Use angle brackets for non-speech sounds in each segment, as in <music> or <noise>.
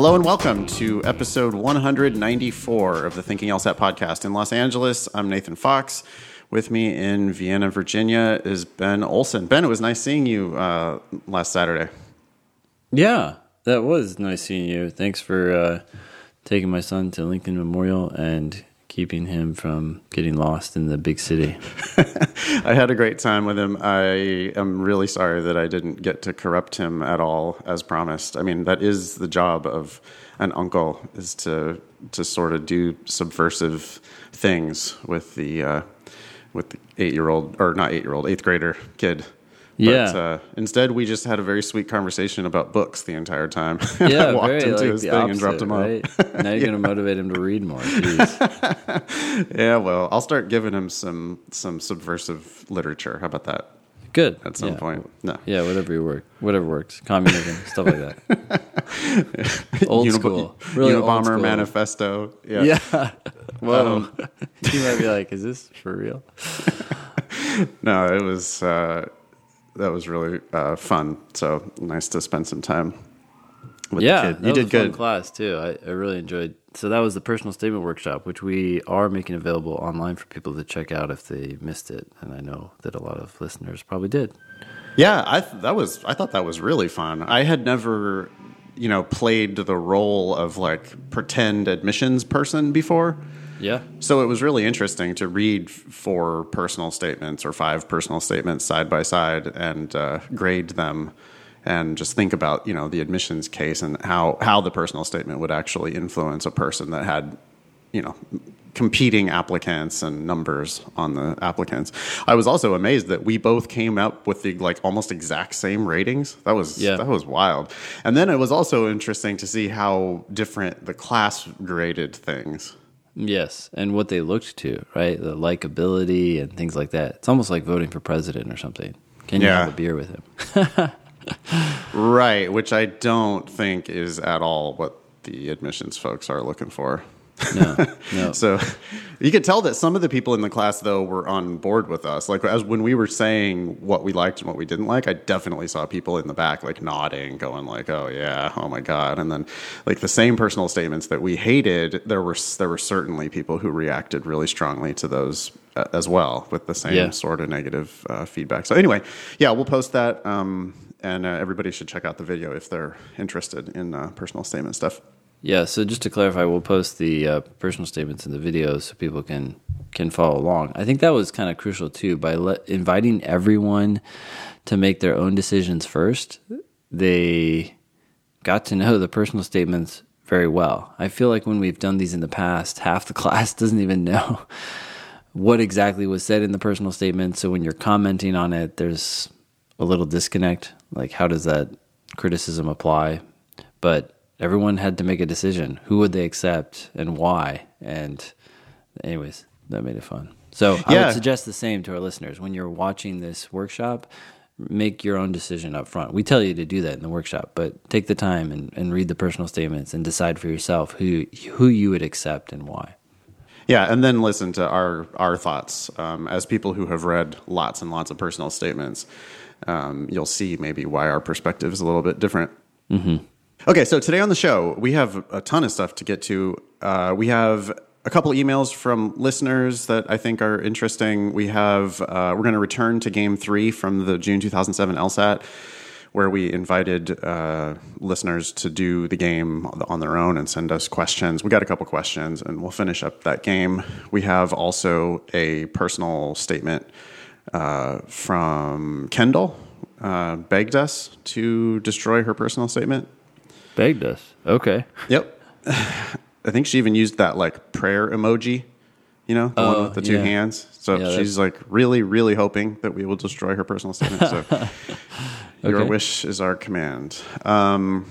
Hello and welcome to episode 194 of the Thinking LSAT podcast in Los Angeles. I'm Nathan Fox. With me in Vienna, Virginia is Ben Olson. Ben, it was nice seeing you uh, last Saturday. Yeah, that was nice seeing you. Thanks for uh, taking my son to Lincoln Memorial and keeping him from getting lost in the big city. <laughs> I had a great time with him. I am really sorry that I didn't get to corrupt him at all as promised. I mean, that is the job of an uncle is to to sort of do subversive things with the uh, with the eight year old or not eight year old eighth grader kid. But, Yeah. Uh, instead, we just had a very sweet conversation about books the entire time. <laughs> Yeah, I walked very into like his thing opposite, and dropped him right? off. <laughs> Now you're going to motivate him to read more. <laughs> Yeah, well, I'll start giving him some some subversive literature. How about that? Good. At some yeah. point, no. Yeah, whatever you work, whatever works. Communism, stuff like that. Old Unib- school, really Unabomber school. manifesto. Yeah. Yeah. Whoa. you might be like, "Is this for real?" No, it was uh, that was really uh, fun. So nice to spend some time with yeah, the kid. that You did good. class too. I, I really enjoyed. So that was the personal statement workshop, which we are making available online for people to check out if they missed it. And I know that a lot of listeners probably did. Yeah, I th- that was I thought that was really fun. I had never, you know, played the role of like pretend admissions person before. Yeah, So it was really interesting to read four personal statements or five personal statements side by side and uh, grade them, and just think about you know the admissions case and how how the personal statement would actually influence a person that had you know competing applicants and numbers on the applicants. I was also amazed that we both came up with the like almost exact same ratings. That was Yeah. that was wild. And then it was also interesting to see how different the class graded things. Yes, and what they looked to, right? The likability and things like that. It's almost like voting for president or something. Can you Yeah. have a beer with him? <laughs> Right, which I don't think is at all what the admissions folks are looking for. No, <laughs> no. So you could tell that some of the people in the class though were on board with us. Like as when we were saying what we liked and what we didn't like, I definitely saw people in the back like nodding, going like, "Oh yeah, oh my god." And then like the same personal statements that we hated, there were there were certainly people who reacted really strongly to those uh, as well with the same Yeah. sort of negative uh, feedback. So anyway, yeah, we'll post that um, and uh, everybody should check out the video if they're interested in uh, personal statement stuff. Yeah, so just to clarify, we'll post the uh, personal statements in the videos so people can can follow along. I think that was kind of crucial too by inviting everyone to make their own decisions first. They got to know the personal statements very well. I feel like when we've done these in the past, half the <laughs> class doesn't even know what exactly was said in the personal statement. So when you're commenting on it, there's a little disconnect. Like, how does that criticism apply? But everyone had to make a decision. Who would they accept and why? And, anyways, that made it fun. So I Yeah. would suggest the same to our listeners. When you're watching this workshop, make your own decision up front. We tell you to do that in the workshop, but take the time and, and read the personal statements and decide for yourself who who you would accept and why. Yeah, and then listen to our our thoughts um, as people who have read lots and lots of personal statements. Um, you'll see maybe why our perspective is a little bit different. Mm-hmm. Okay, so today on the show we have a ton of stuff to get to. Uh, we have a couple emails from listeners that I think are interesting. We have uh, we're going to return to Game Three from the June 2007 LSAT where we invited uh, listeners to do the game on their own and send us questions. We got a couple questions, and we'll finish up that game. We have also a personal statement uh, from Kendall. Uh, begged us to destroy her personal statement. Begged us. Okay. Yep. <laughs> I think she even used that like prayer emoji, you know, the one Oh, with the two yeah. hands. So Yeah, she's like really, really hoping that we will destroy her personal statement. So <laughs> your wish is our command. Um,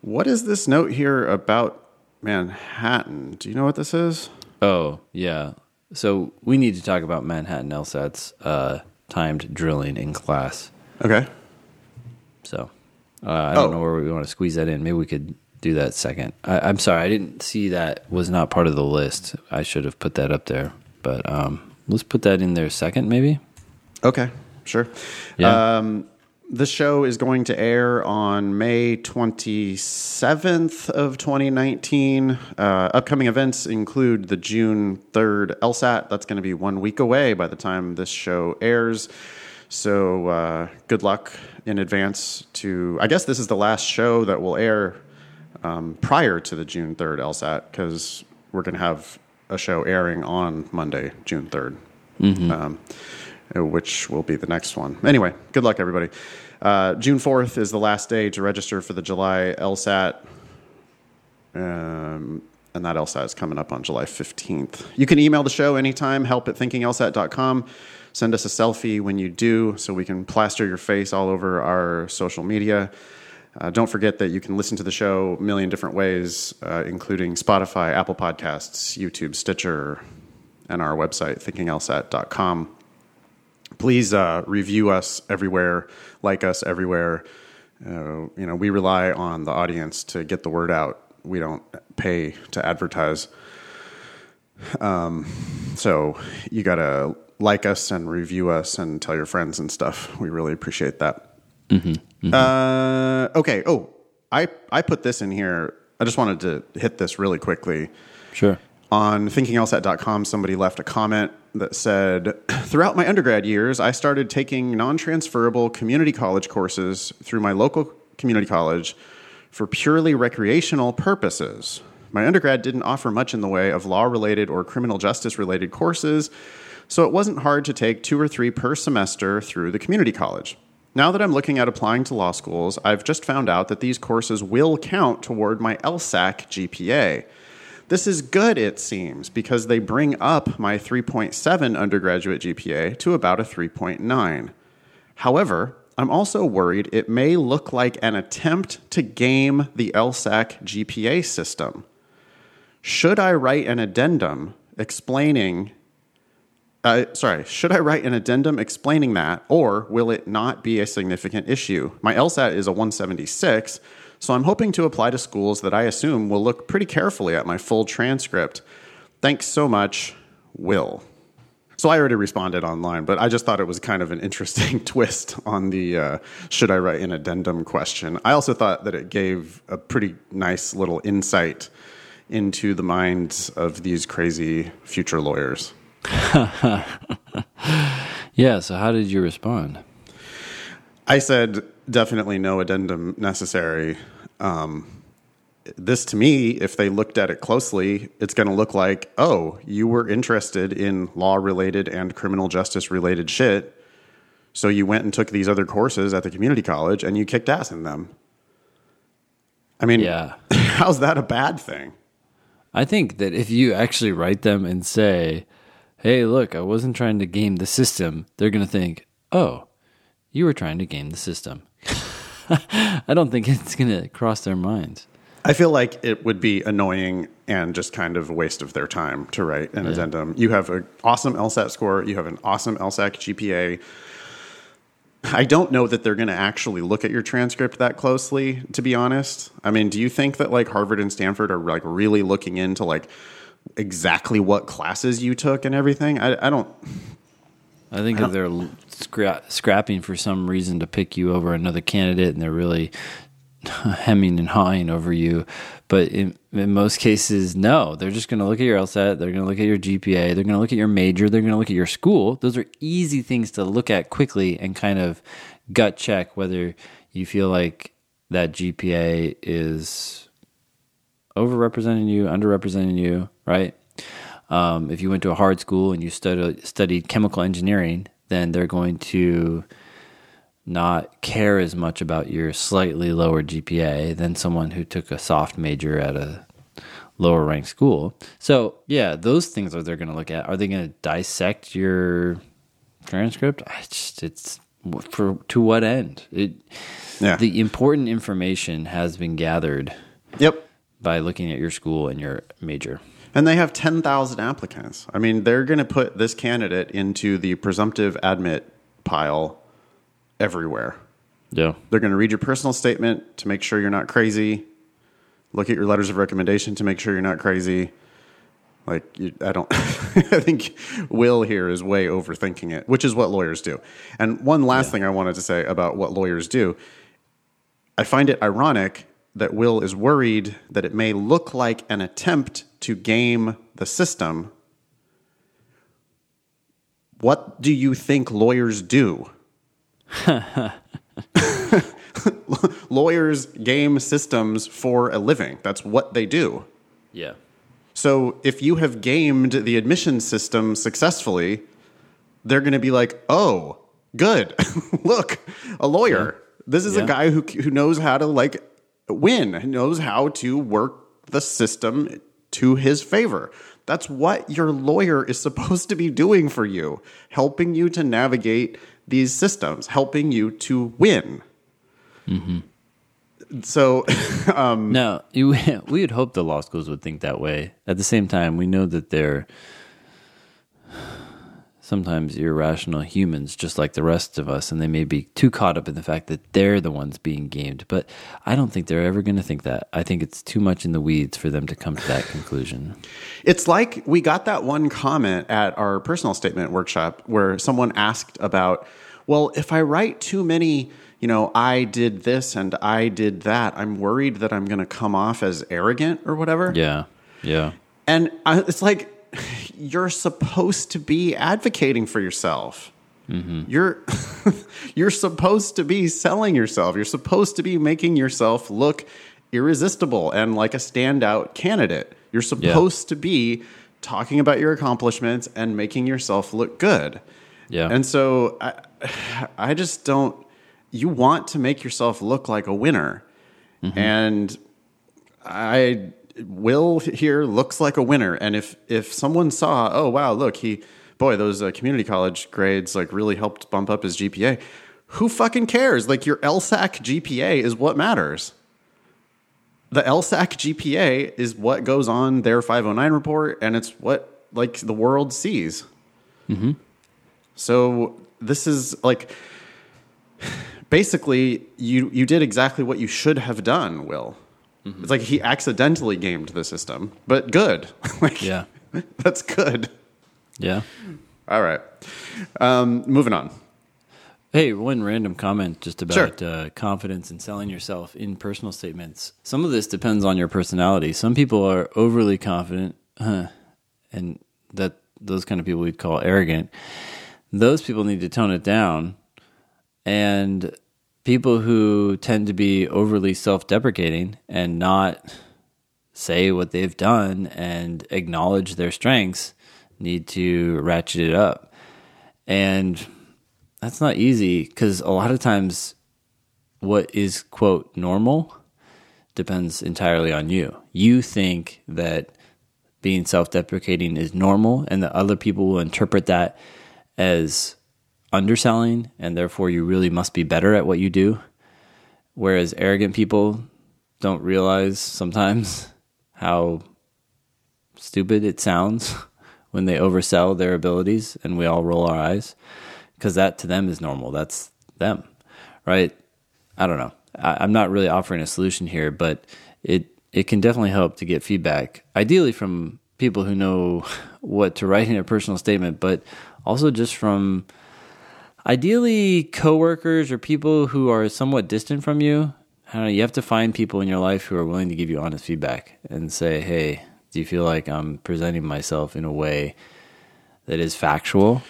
what is this note here about Manhattan? Do you know what this is? Oh, yeah. So we need to talk about Manhattan LSAT's uh, timed drilling in class. Okay. So uh, I don't Oh. know where we want to squeeze that in. Maybe we could do that second. I, I'm sorry, I didn't see that was not part of the list. I should have put that up there. But um, let's put that in there second, maybe. Okay. Sure. Yeah. Um, the show is going to air on May 27th of 2019. Uh, upcoming events include the June 3rd LSAT. That's going to be one week away by the time this show airs. So uh, good luck in advance to. I guess this is the last show that will air um, prior to the June 3rd LSAT because we're going to have a show airing on Monday, June 3rd. Um, which will be the next one. Anyway, good luck, everybody. Uh, June 4th is the last day to register for the July LSAT. Um, and that LSAT is coming up on July 15th. You can email the show anytime, help at thinkinglsat.com. Send us a selfie when you do so we can plaster your face all over our social media. Uh, don't forget that you can listen to the show a million different ways, uh, including Spotify, Apple Podcasts, YouTube, Stitcher, and our website, thinkinglsat.com please uh, review us everywhere, like us everywhere. Uh, you know, we rely on the audience to get the word out. We don't pay to advertise. Um, so you got to like us and review us and tell your friends and stuff. We really appreciate that. Uh, okay. Oh, I I put this in here. I just wanted to hit this really quickly Sure. on thinkinglsat.com somebody left a comment that said <clears throat> throughout my undergrad years i started taking non-transferable community college courses through my local community college for purely recreational purposes my undergrad didn't offer much in the way of law related or criminal justice related courses so it wasn't hard to take two or three per semester through the community college now that I'm looking at applying to law schools, I've just found out that these courses will count toward my LSAC GPA. This is good, it seems, because they bring up my 3.7 undergraduate GPA to about a 3.9. However, I'm also worried it may look like an attempt to game the LSAC GPA system. Should I write an addendum explaining uh, sorry, should I write an addendum explaining that, or will it not be a significant issue? My LSAT is a 176, so I'm hoping to apply to schools that I assume will look pretty carefully at my full transcript. Thanks so much, Will. So I already responded online, but I just thought it was kind of an interesting <laughs> twist on the uh, should I write an addendum question. I also thought that it gave a pretty nice little insight into the minds of these crazy future lawyers. <laughs> Yeah. So how did you respond? I said definitely no addendum necessary. Um, this to me, if they looked at it closely, it's going to look like, oh, you were interested in law related and criminal justice related shit. So you went and took these other courses at the community college and you kicked ass in them. I mean, Yeah. <laughs> how's that a bad thing? I think that if you actually write them and say, "Hey, look, I wasn't trying to game the system," they're going to think, "Oh, you were trying to game the system." <laughs> I don't think it's going to cross their minds. I feel like it would be annoying and just kind of a waste of their time to write an addendum. You have an awesome LSAT score, you have an awesome LSAC GPA. I don't know that they're going to actually look at your transcript that closely, to be honest. I mean, do you think that like Harvard and Stanford are like really looking into like exactly what classes you took and everything? I, I don't. I think if they're scra- scrapping for some reason to pick you over another candidate, and they're really <laughs> hemming and hawing over you. But in, in most cases, no. They're just going to look at your LSAT. They're going to look at your GPA. They're going to look at your major. They're going to look at your school. Those are easy things to look at quickly and kind of gut check whether you feel like that GPA is overrepresenting you, underrepresenting you, right? Um, if you went to a hard school and you studied studied chemical engineering, then they're going to not care as much about your slightly lower GPA than someone who took a soft major at a lower ranked school. So, yeah, those things are they're going to look at. Are they going to dissect your transcript? I just it's for to what end? It Yeah. the important information has been gathered Yep. By looking at your school and your major. And they have 10,000 applicants. I mean, they're going to put this candidate into the presumptive admit pile everywhere. Yeah. They're going to read your personal statement to make sure you're not crazy. Look at your letters of recommendation to make sure you're not crazy. Like you, I don't. <laughs> I think Will here is way overthinking it, which is what lawyers do. And one last thing I wanted to say about what lawyers do, I find it ironic that Will is worried that it may look like an attempt to game the system. What do you think lawyers do? <laughs> lawyers game systems for a living. That's what they do. Yeah. So if you have gamed the admission system successfully, they're going to be like, "Oh, good. <laughs> Look, a lawyer. This is Yeah. a guy who who knows how to like win, knows how to work the system to his favor." That's what your lawyer is <laughs> supposed to be doing for you, helping you to navigate these systems, helping you to win. So, <laughs> um, No, you, <laughs> we would hope the law schools would think that way. At the same time, we know that they're sometimes irrational humans, just like the rest of us, and they may be too caught up in the fact that they're the ones being gamed. But I don't think they're ever going to think that. I think it's too much in the weeds for them to come to that <sighs> conclusion. It's like we got that one comment at our personal statement workshop where someone asked about, well, if I write too many, you know, I did this and I did that, I'm worried that I'm going to come off as arrogant or whatever. Yeah, yeah, And I, it's like, you're supposed to be advocating for yourself. Mm-hmm. You're <laughs> you're supposed to be selling yourself. You're supposed to be making yourself look irresistible and like a standout candidate. You're supposed to be talking about your accomplishments and making yourself look good. yeah. And so I, <sighs> I just don't. You want to make yourself look like a winner, mm-hmm. and I Will here looks like a winner. And if if someone saw, oh wow, look he, boy, those uh, community college grades like really helped bump up his GPA. Who fucking cares? Like your LSAC GPA is what matters. The LSAC GPA is what goes on their 509 report, and it's what like the world sees. So this is like <sighs> basically you you did exactly what you should have done, Will. It's like he accidentally gamed the system, but good. <laughs> like Yeah. <laughs> that's good. yeah. All right. Um, moving on. Hey, one random comment just Sure. about uh, confidence and selling yourself in personal statements. Some of this depends on your personality. Some people are overly confident, huh, and that those kind of people we'd call arrogant. Those people need to tone it down. And people who tend to be overly self deprecating and not say what they've done and acknowledge their strengths need to ratchet it up. And that's not easy because a lot of times what is quote normal depends entirely on you. You think that being self-deprecating is normal and that other people will interpret that as underselling and therefore you really must be better at what you do. Whereas arrogant people don't realize sometimes <laughs> how stupid it sounds <laughs> when they oversell their abilities and we all roll our eyes because that to them is normal. That's them, right? I don't know. I, I'm not really offering a solution here, but it it can definitely help to get feedback, ideally from people who know <laughs> what to write in a personal statement, but also just from ideally coworkers or people who are somewhat distant from you. I don't know. You have to find people in your life who are willing to give you honest feedback and say, "Hey, do you feel like I'm presenting myself in a way that is factual?"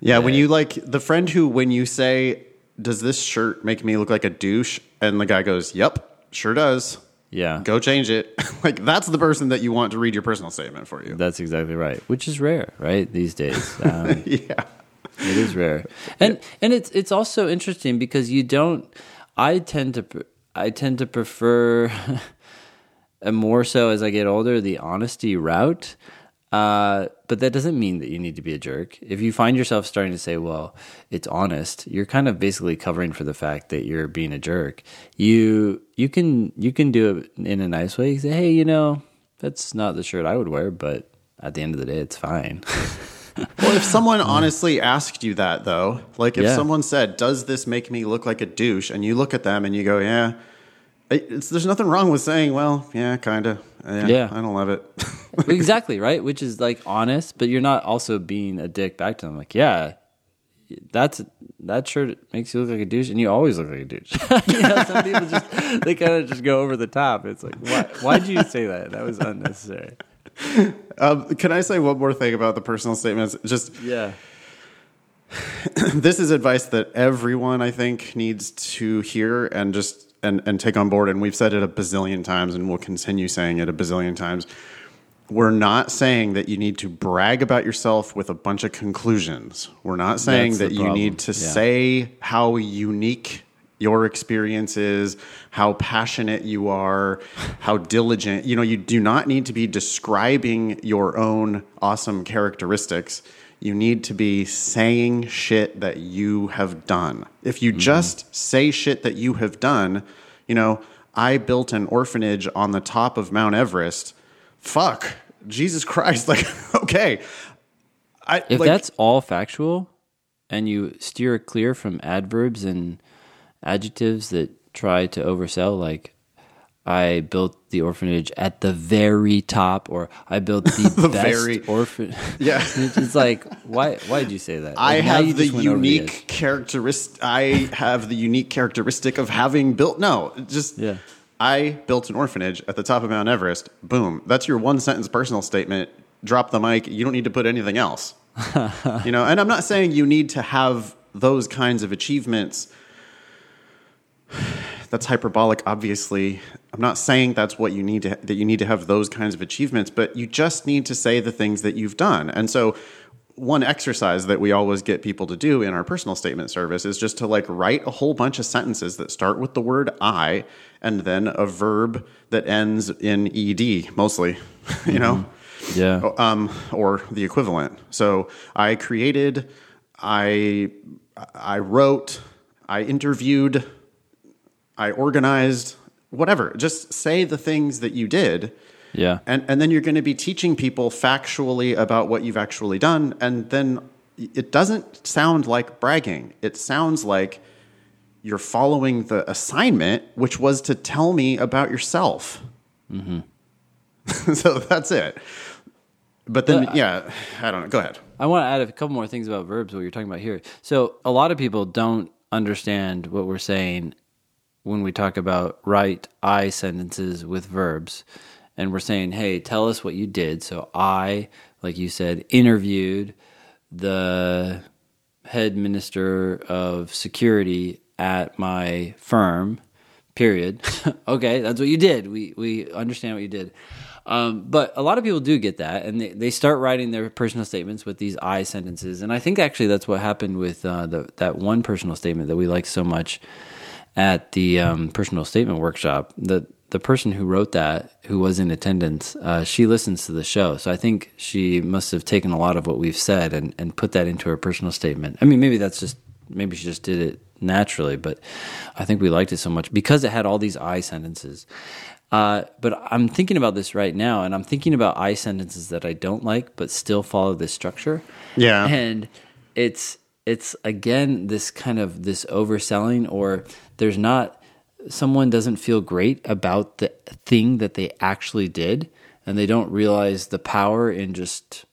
Yeah, when you like the friend who, when you say, "Does this shirt make me look like a douche?" and the guy goes, "Yep, sure does." Yeah, Go change it. <laughs> like that's the person that you want to read your personal statement for you. That's exactly right, which is rare, right? These days, <laughs> um, yeah. <laughs> it is rare, and and it's it's also interesting because you don't. I tend to I tend to prefer, <laughs> and more so as I get older, the honesty route. Uh, but that doesn't mean that you need to be a jerk. If you find yourself starting to say, "Well, it's honest," you're kind of basically covering for the fact that you're being a jerk. You you can you can do it in a nice way. You say, "Hey, you know, that's not the shirt I would wear," but at the end of the day, it's fine. <laughs> Well, if someone honestly asked you that, though, like if Yeah. someone said, "Does this make me look like a douche?" and you look at them and you go, "Yeah," It's, there's nothing wrong with saying, well, yeah, kind of. Yeah, Yeah. I don't love it. <laughs> exactly right which is like honest but you're not also being a dick back to them like yeah that's that shirt makes you look like a douche and you always look like a douche <laughs> you know some people just they kind of just go over the top it's like why why'd you say that that was unnecessary <laughs> um, can I say one more thing about the personal statements? Just yeah <clears throat> this is advice that everyone I think needs to hear and just and and take on board. And we've said it a bazillion times, and we'll continue saying it a bazillion times. We're not saying that you need to brag about yourself with a bunch of conclusions. We're not saying That's that you need to Yeah. say how unique your experiences, how passionate you are, how diligent. You know, you do not need to be describing your own awesome characteristics. You need to be saying shit that you have done. If you mm-hmm. just say shit that you have done, you know, I built an orphanage on the top of Mount Everest. Fuck. Jesus Christ. <laughs> Like, okay. I, if like, that's all factual and you steer clear from adverbs and adjectives that try to oversell like I built the orphanage at the very top, or I built the, <laughs> The best very- orphan. Yeah. <laughs> it's like why? Why did you say that? I Like, you have the over the unique characteristic. I have the unique characteristic of having built. No, just Yeah. I built an orphanage at the top of Mount Everest. Boom. That's your one sentence personal statement. Drop the mic. You don't need to put anything else. <laughs> you know, and I'm not saying you need to have those kinds of achievements. That's hyperbolic, obviously. I'm not saying that's what you need to that you need to have those kinds of achievements, but you just need to say the things that you've done. And so one exercise that we always get people to do in our personal statement service is just to like write a whole bunch of sentences that start with the word I and then a verb that ends in ed mostly, <laughs> you know? Yeah. um, or the equivalent. So I created, I I wrote, I interviewed, I organized, whatever. Just say the things that you did. Yeah. And and then you're going to be teaching people factually about what you've actually done and then it doesn't sound like bragging. It sounds like you're following the assignment, which was to tell me about yourself. Mm-hmm. <laughs> so that's it. But then, But I- yeah, I don't know. Go ahead. I want to add a couple more things about verbs. What you're talking about here. So a lot of people don't understand what we're saying when we talk about write I sentences with verbs, and we're saying, "Hey, tell us what you did." So I, like you said, interviewed the head minister of security at my firm. Period. <laughs> okay, that's what you did. We we understand what you did. Um, but a lot of people do get that, and they, they start writing their personal statements with these I sentences. And I think actually that's what happened with uh, the, that one personal statement that we liked so much at the um, personal statement workshop. The the person who wrote that, who was in attendance, uh, she listens to the show, so I think she must have taken a lot of what we've said and, and put that into her personal statement. I mean, maybe that's just maybe she just did it naturally, but I think we liked it so much because it had all these I sentences. Uh, but I'm thinking about this right now, and I'm thinking about I sentences that I don't like, but still follow this structure. Yeah. and it's it's again this kind of this overselling, or there's not someone doesn't feel great about the thing that they actually did, and they don't realize the power in just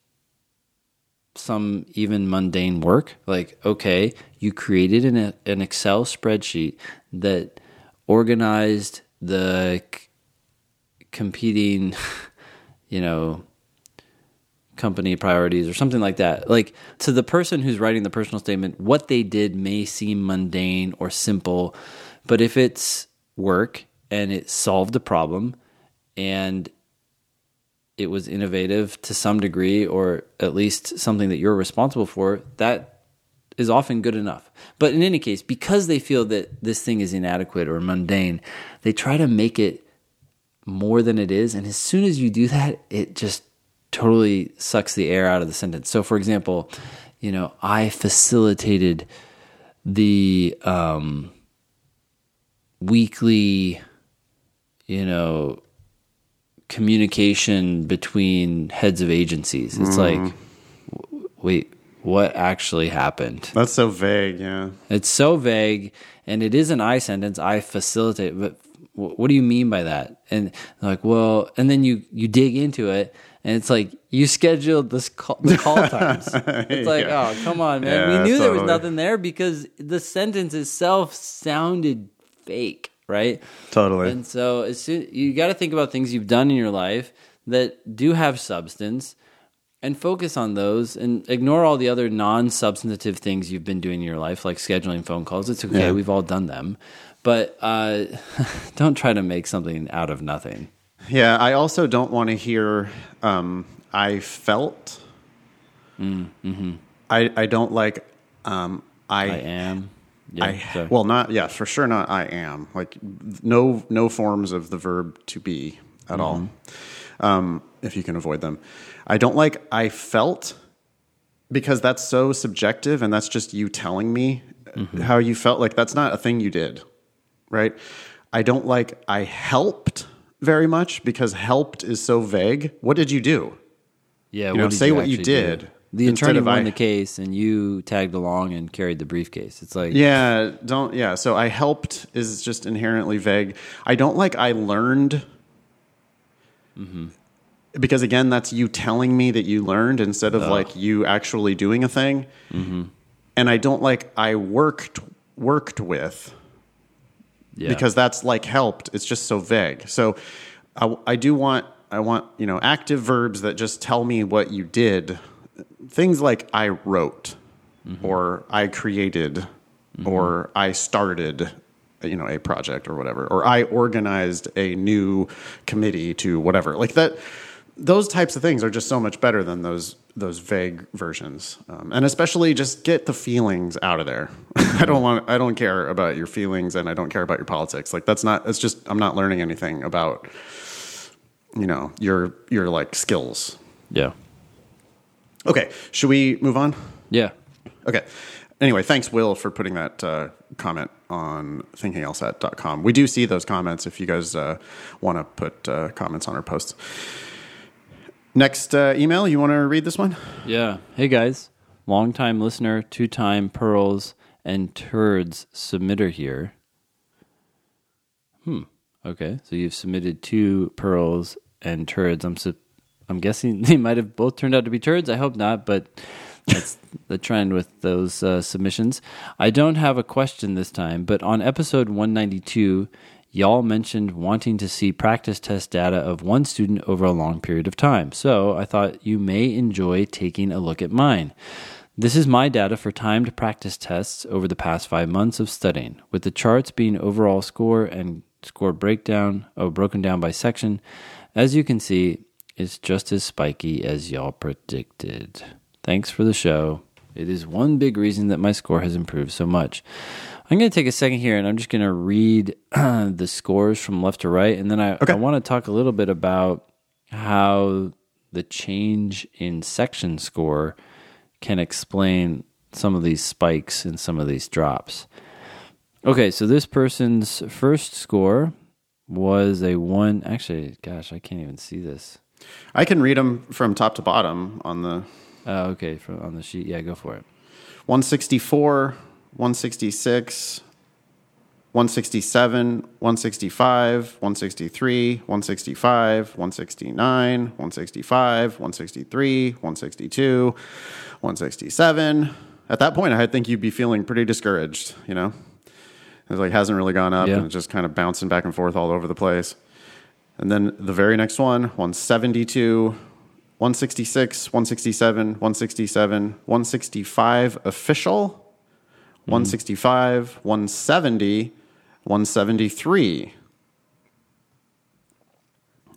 some even mundane work. Like, okay, you created an, an Excel spreadsheet that organized the c- competing, <laughs> you know, company priorities or something like that. Like, to the person who's writing the personal statement, what they did may seem mundane or simple, but if it's work and it solved a problem and it was innovative to some degree, or at least something that you're responsible for, that is often good enough. But in any case, because they feel that this thing is inadequate or mundane, they try to make it more than it is. And as soon as you do that, it just totally sucks the air out of the sentence. So, for example, you know, I facilitated the um, weekly, you know, communication between heads of agencies. It's like, w- wait, what actually happened? That's so vague. Yeah. It's so vague, and it is an I sentence. I facilitate, but what do you mean by that? And like, well, and then you you dig into it, and it's like you scheduled this call, the call <laughs> times. It's like, Yeah. oh, come on, man. Yeah, we knew there was totally. nothing there because the sentence itself sounded fake, right? Totally. And so as soon, you got to think about things you've done in your life that do have substance and focus on those and ignore all the other non-substantive things you've been doing in your life like scheduling phone calls. It's okay. Yeah. We've all done them. But uh, <laughs> don't try to make something out of nothing. Yeah, I also don't want to hear um, I felt. I I don't like um, I, I am. Yeah, I sorry. well not yeah for sure not I am like no no forms of the verb to be at all um, if you can avoid them. I don't like I felt because that's so subjective and that's just you telling me how you felt like that's not a thing you did right i don't like i helped very much because helped is so vague. What did you do? Yeah. you know, say what you actually do? did. The attorney of won I- the case, and you tagged along and carried the briefcase. It's like, yeah don't yeah so i helped is just inherently vague. I don't like i learned. Mm-hmm. Because again that's you telling me that you learned instead of oh. like you actually doing a thing. Mm-hmm. And i don't like i worked worked with yeah. because that's like helped. It's just so vague. So I, I do want I want you know active verbs that just tell me what you did. Things like I wrote, mm-hmm. or I created, mm-hmm. or I started. You know, a project or whatever, or I organized a new committee to whatever. Like that, those types of things are just so much better than those those vague versions, um, and especially just get the feelings out of there. <laughs> I don't want, I don't care about your feelings, and I don't care about your politics. Like that's not. It's just I'm not learning anything about, you know, your your like skills. yeah, Okay, should we move on? yeah. Okay. Anyway, thanks, Will, for putting that uh, comment on thinkinglsat.com. We do see those comments if you guys uh, want to put uh, comments on our posts. Next uh, email, you want to read this one? Yeah. Hey guys, long time listener, two time pearls and turds submitter here. Hmm. Okay, so you've submitted two pearls and turds. I'm su- I'm guessing <laughs> they might have both turned out to be turds. I hope not, but that's <laughs> the trend with those uh, submissions. I don't have a question this time, but on episode 192, y'all mentioned wanting to see practice test data of one student over a long period of time. So I thought you may enjoy taking a look at mine. This is my data for timed practice tests over the past five months of studying, with the charts being overall score and score breakdown, oh, broken down by section. As you can see, it's just as spiky as y'all predicted. Thanks for the show. It is one big reason that my score has improved so much. I'm going to take a second here and I'm just going to read uh, the scores from left to right. And then I, I want to talk a little bit about how the change in section score can explain some of these spikes and some of these drops. Okay, so this person's first score was a one. Actually, gosh, I can't even see this. I can read them from top to bottom on the Oh, okay, from, on the sheet. Yeah, go for it. 164, 166, 167, 165, 163, 165, 169, 165, 163, 162, 167. At that point, I think you'd be feeling pretty discouraged, you know? It like hasn't really gone up Yeah. and it's just kind of bouncing back and forth all over the place. And then the very next one, 172, 166, 167, 167, 165 official, 165, 170, 173.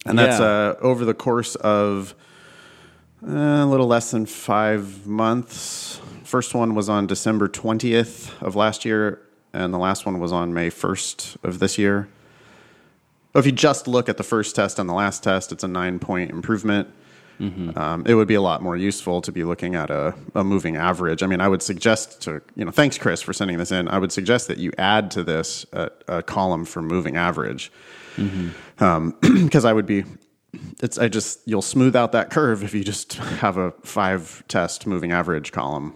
And that's Yeah. uh, over the course of uh, a little less than five months. First one was on December 20th of last year, and the last one was on May 1st of this year. If you just look at the first test and the last test, it's a nine point improvement. Mm-hmm. Um, it would be a lot more useful to be looking at a, a moving average. I mean, I would suggest to, you know, thanks, Chris, for sending this in. I would suggest that you add to this a, a column for moving average. Mm-hmm. Um, <clears throat> because I would be, it's, I just, you'll smooth out that curve if you just have a five test moving average column.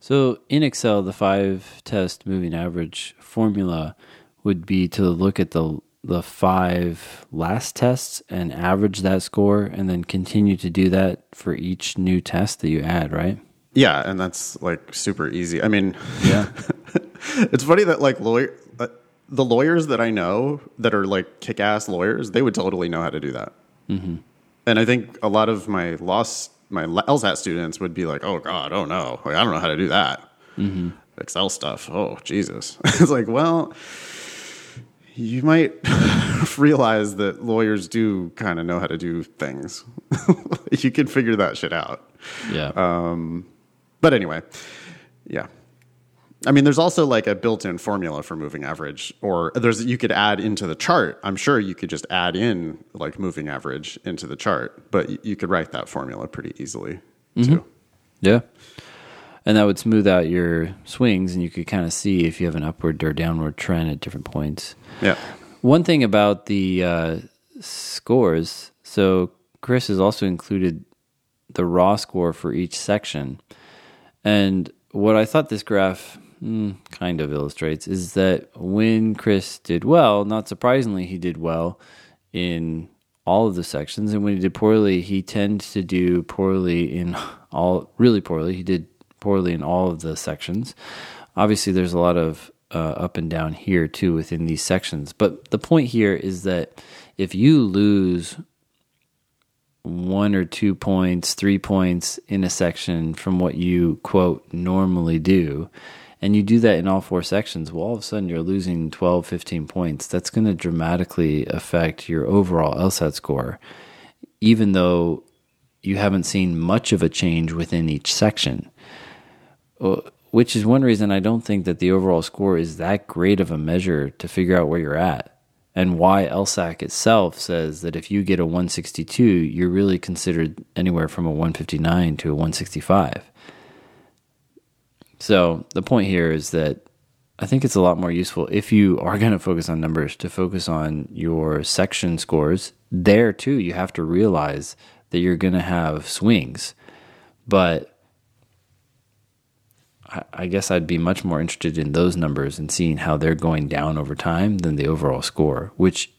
So in Excel, the five test moving average formula would be to look at the the five last tests and average that score and then continue to do that for each new test that you add, right? Yeah, and that's like super easy. I mean, Yeah. <laughs> it's funny that like lawyer uh, the lawyers that I know that are like kick-ass lawyers, they would totally know how to do that. Mm-hmm. And I think a lot of my loss my LSAT students would be like, "Oh God, oh no, like, I don't know how to do that." Mm-hmm. Excel stuff. Oh Jesus! <laughs> it's like, well, you might <laughs> realize that lawyers do kind of know how to do things. <laughs> you can figure that shit out. Yeah. Um, but anyway, yeah. I mean, there's also like a built-in formula for moving average, or there's you could add into the chart. I'm sure you could just add in like moving average into the chart, but you could write that formula pretty easily mm-hmm. too. Yeah. And that would smooth out your swings, and you could kind of see if you have an upward or downward trend at different points. Yeah, One thing about the uh, scores so, Chris has also included the raw score for each section. And what I thought this graph mm, kind of illustrates is that when Chris did well, not surprisingly, he did well in all of the sections. And when he did poorly, he tends to do poorly in all, really poorly. He did poorly in all of the sections. Obviously, there's a lot of uh, up and down here too within these sections. But the point here is that if you lose one or two points, three points in a section from what you quote normally do, and you do that in all four sections, well, all of a sudden you're losing 12, 15 points. That's going to dramatically affect your overall LSAT score, even though you haven't seen much of a change within each section. Which is one reason I don't think that the overall score is that great of a measure to figure out where you're at and why LSAC itself says that if you get a 162, you're really considered anywhere from a 159 to a 165. So the point here is that I think it's a lot more useful if you are going to focus on numbers to focus on your section scores. There too, you have to realize that you're going to have swings, but I- guess I'd be much more interested in those numbers and seeing how they're going down over time than the overall score, which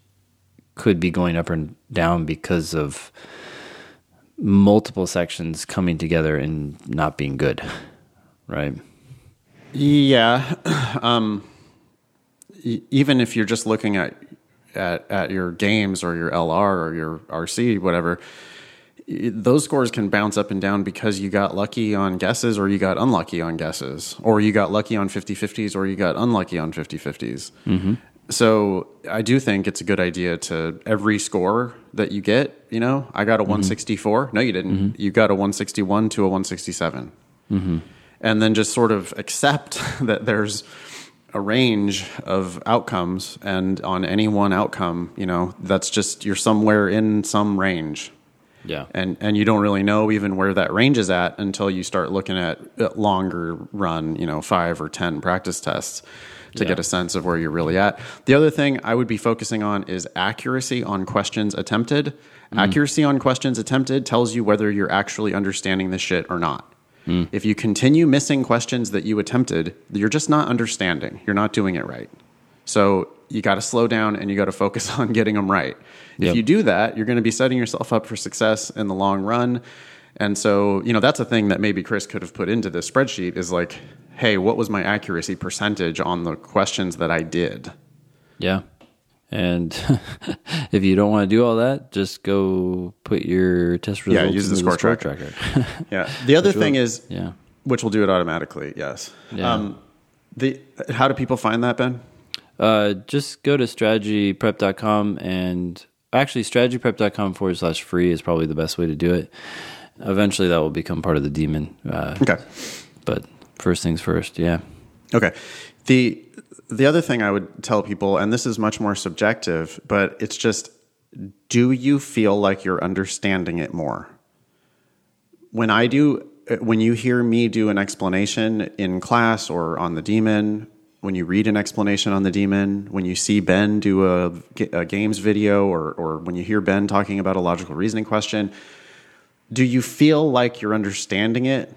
could be going up and down because of multiple sections coming together and not being good, right? yeah. <clears throat> Um, even if you're just looking at at at your games or your LR or your RC, whatever, those scores can bounce up and down because you got lucky on guesses or you got unlucky on guesses or you got lucky on 50-50s or you got unlucky on 50-50s. Mm-hmm. So I do think it's a good idea to every score that you get, you know, I got a mm-hmm. 164. No, you didn't. Mm-hmm. You got a 161 to a 167. And then just sort of accept <laughs> that there's a range of outcomes and on any one outcome, you know, that's just you're somewhere in some range Yeah. and and you don't really know even where that range is at until you start looking at longer run, you know, five or ten practice tests to Yeah. get a sense of where you're really at. The other thing I would be focusing on is accuracy on questions attempted. Mm. Accuracy on questions attempted tells you whether you're actually understanding the shit or not. Mm. If you continue missing questions that you attempted, you're just not understanding. You're not doing it right. So you got to slow down and you got to focus <laughs> on getting them right. If Yep. you do that, you're going to be setting yourself up for success in the long run. And so, you know, that's a thing that maybe Chris could have put into this spreadsheet is like, hey, what was my accuracy percentage on the questions that I did? Yeah. And <laughs> if you don't want to do all that, just go put your test Yeah, results use the into score tracker. <laughs> Yeah. The other thing is, yeah. which will do it automatically. Yes. Yeah. Um, the how do people find that, Ben? Uh, just go to strategyprep.com and actually strategyprep.com forward slash free is probably the best way to do it. Eventually that will become part of the demon. Uh, Okay. but first things first. Yeah. Okay. The the other thing I would tell people, and this is much more subjective, but it's just do you feel like you're understanding it more? When I do when you hear me do an explanation in class or on the demon, when you read an explanation on the demon, when you see Ben do a, a games video or or when you hear Ben talking about a logical reasoning question, do you feel like you're understanding it?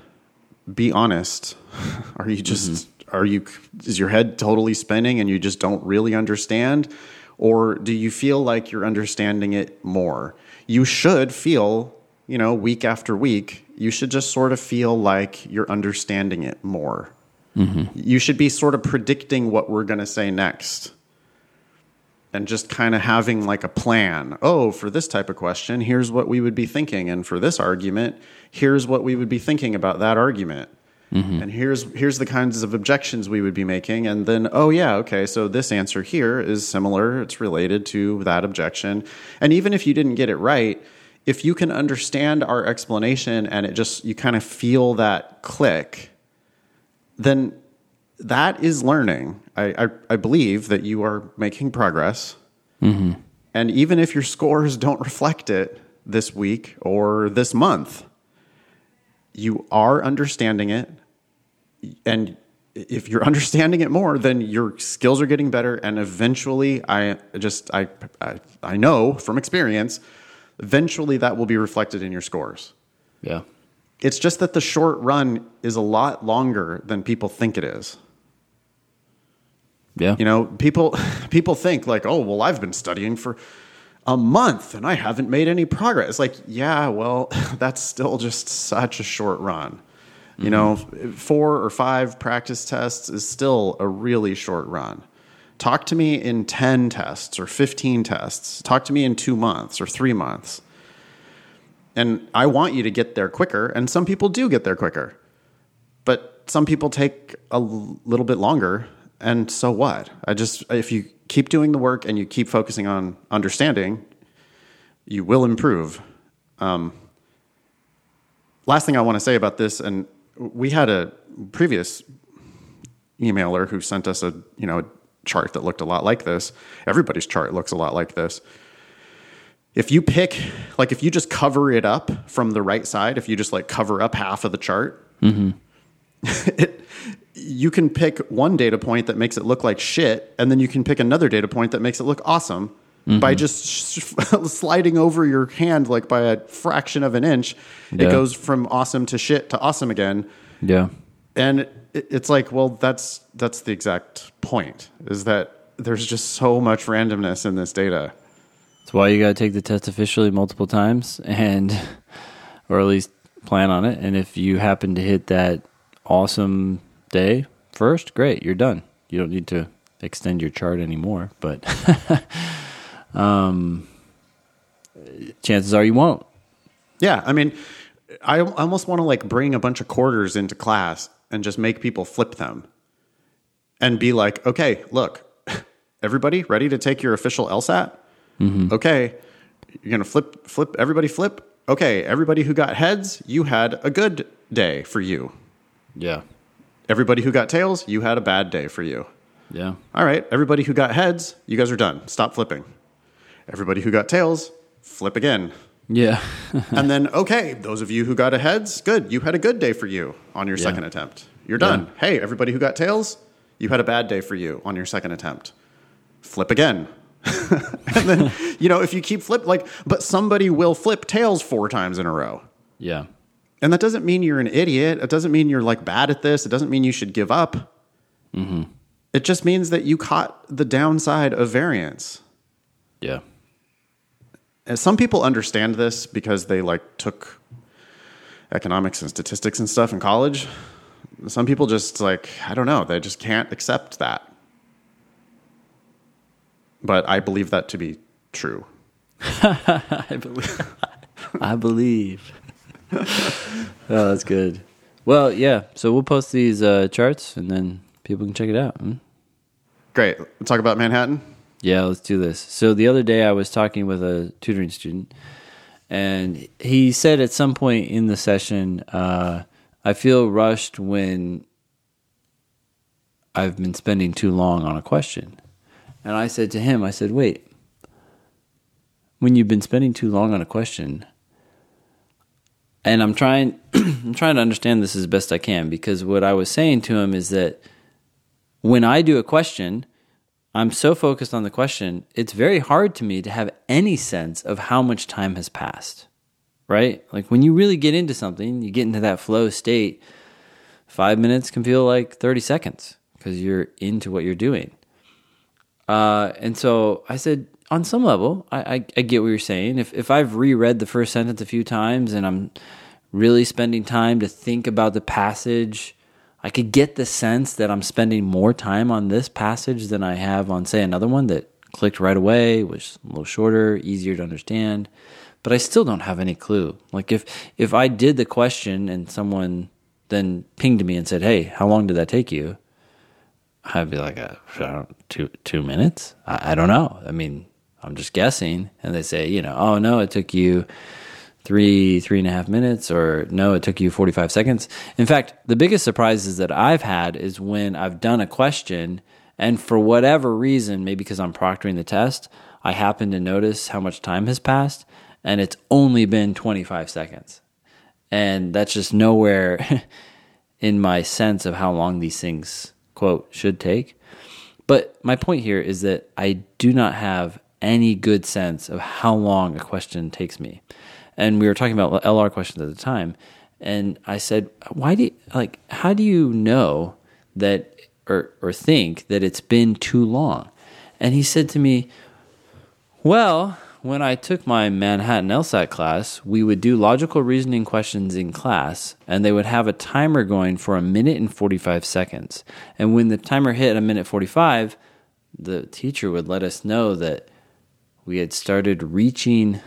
Be honest. <laughs> Are you just mm-hmm. are you is your head totally spinning and you just don't really understand Or do you feel like you're understanding it more? You should feel, you know, week after week, you should just sort of feel like you're understanding it more. Mm-hmm. You should be sort of predicting what we're going to say next and just kind of having like a plan. Oh, for this type of question, here's what we would be thinking, and for this argument, here's what we would be thinking about that argument. Mm-hmm. And here's here's the kinds of objections we would be making, and then oh yeah, okay, so this answer here is similar. It's related to that objection, and even if you didn't get it right, if you can understand our explanation and it just you kind of feel that click, then that is learning. I, I, I believe that you are making progress. Mm-hmm. And even if your scores don't reflect it this week or this month, you are understanding it. And if you're <laughs> understanding it more, then your skills are getting better. And eventually, I just, I, I, I know from experience, eventually that will be reflected in your scores. Yeah. It's just that the short run is a lot longer than people think it is. Yeah. You know, people <laughs> people think like, "Oh, well, I've been studying for a month and I haven't made any progress." Like, yeah, well, <laughs> that's still just such a short run. You know, mm-hmm. four or five practice tests is still a really short run. Talk to me in 10 tests or 15 tests. Talk to me in 2 months or 3 months. And I want you to get there quicker, and some people do get there quicker. But some people take a little bit longer, and so what? I just if you keep doing the work and you keep focusing on understanding, you will improve. Um, last thing I want to say about this, and we had a previous emailer who sent us a you know a chart that looked a lot like this. Everybody's chart looks a lot like this. If you pick, like, if you just cover it up from the right side, if you just like cover up half of the chart, mm-hmm. <laughs> it, you can pick one data point that makes it look like shit, and then you can pick another data point that makes it look awesome by mm-hmm. just sh- <laughs> sliding over your hand like by a fraction of an inch. Yeah. It goes from awesome to shit to awesome again, Yeah. and it, it's like, well, that's that's the exact point. Is that there's just so much randomness in this data. That's why you got to take the test officially multiple times and, <laughs> or at least plan on it. And if you happen to hit that awesome day first, great, you're done. You don't need to extend your chart anymore. But, <laughs> um, chances are you won't. Yeah, I mean, I almost want to like bring a bunch of quarters into class and just make people flip them and be like, okay, look, <laughs> everybody ready to take your official LSAT? Mm-hmm. Okay, you're gonna flip, flip, everybody flip. Okay, everybody who got heads, you had a good day for you. Yeah. Everybody who got tails, you had a bad day for you. Yeah. All right, everybody who got heads, you guys are done. Stop flipping. Everybody who got tails, flip again. Yeah. <laughs> and then, okay, those of you who got a heads, good. You had a good day for you on your Yeah. second attempt. You're done. Hey, everybody who got tails, you had a bad day for you on your second attempt. Flip again. <laughs> and then, you know, if you keep flip, like, but somebody will flip tails four times in a row. yeah. And that doesn't mean you're an idiot. It doesn't mean you're like bad at this. It doesn't mean you should give up. Mm-hmm. It just means that you caught the downside of variance. Yeah. And some people understand this because they like took economics and statistics and stuff in college. Some people just like I don't know, they just can't accept that. But I believe that to be true. <laughs> I believe. I believe. <laughs> oh, that's good. Well, yeah. So we'll post these uh, charts and then people can check it out. Hmm? Great. Let's talk about Manhattan. Yeah, let's do this. So the other day I was talking with a tutoring student, and he said at some point in the session, uh, I feel rushed when I've been spending too long on a question. And I said to him, I said, wait, when you've been spending too long on a question, and I'm trying <clears throat> I'm trying to understand this as best I can because what I was saying to him is that when I do a question, I'm so focused on the question, it's very hard to me to have any sense of how much time has passed. Right? Like when you really get into something, you get into that flow state, 5 minutes can feel like 30 seconds because you're into what you're doing. Uh, and so I said, on some level, I, I, I get what you're saying. If if I've reread the first sentence a few times and I'm really spending time to think about the passage, I could get the sense that I'm spending more time on this passage than I have on, say, another one that clicked right away, was a little shorter, easier to understand. But I still don't have any clue. Like if if I did the question and someone then pinged me and said, "Hey, how long did that take you?" I'd be like, two two minutes. I, I don't know. I mean, I'm just guessing. And they say, you know, oh no, it took you three, three and a half minutes, or no, it took you 45 seconds. In fact, the biggest surprises that I've had is when I've done a question and for whatever reason, maybe because I'm proctoring the test, I happen to notice how much time has passed and it's only been 25 seconds. And that's just nowhere <laughs> in my sense of how long these things, quote, should take. But my point here is that I do not have any good sense of how long a question takes me. And we were talking about LR questions at the time, and I said, "Why do you, like how do you know that or or think that it's been too long?" And he said to me, "Well, when I took my Manhattan LSAT class, we would do logical reasoning questions in class, and they would have a timer going for a minute and 45 seconds. And when the timer hit a minute 45, the teacher would let us know that we had started reaching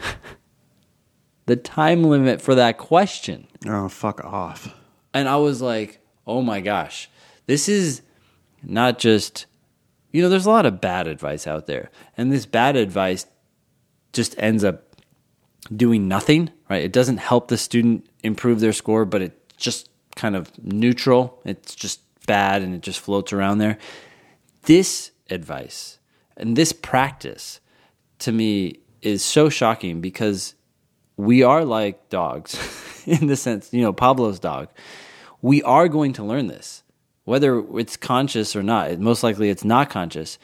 <laughs> the time limit for that question. Oh, fuck off. And I was like, oh my gosh, this is not just, you know, there's a lot of bad advice out there. And this bad advice just ends up doing nothing, right? It doesn't help the student improve their score, but it's just kind of neutral. It's just bad and it just floats around there. This advice and this practice to me is so shocking because we are like dogs <laughs> in the sense, you know, Pavlov's dog. We are going to learn this, whether it's conscious or not. Most likely it's not conscious.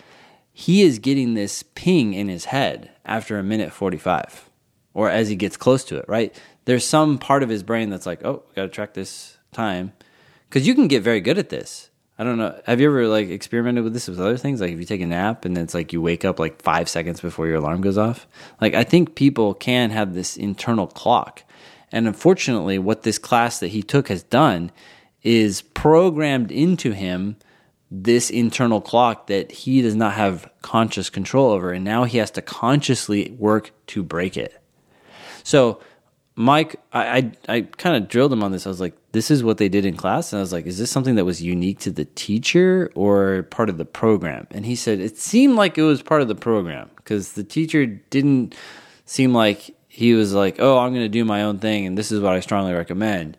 He is getting this ping in his head after a minute 45 or as he gets close to it, right? There's some part of his brain that's like, oh, got to track this time. Because you can get very good at this. I don't know. Have you ever like experimented with this with other things? Like if you take a nap and then it's like you wake up like five seconds before your alarm goes off. Like I think people can have this internal clock, and unfortunately, what this class that he took has done is programmed into him this internal clock that he does not have conscious control over, and now he has to consciously work to break it. So Mike, I I, I kind of drilled him on this. I was like, "This is what they did in class," and I was like, "Is this something that was unique to the teacher or part of the program?" And he said it seemed like it was part of the program because the teacher didn't seem like he was like, "Oh, I'm going to do my own thing, and this is what I strongly recommend."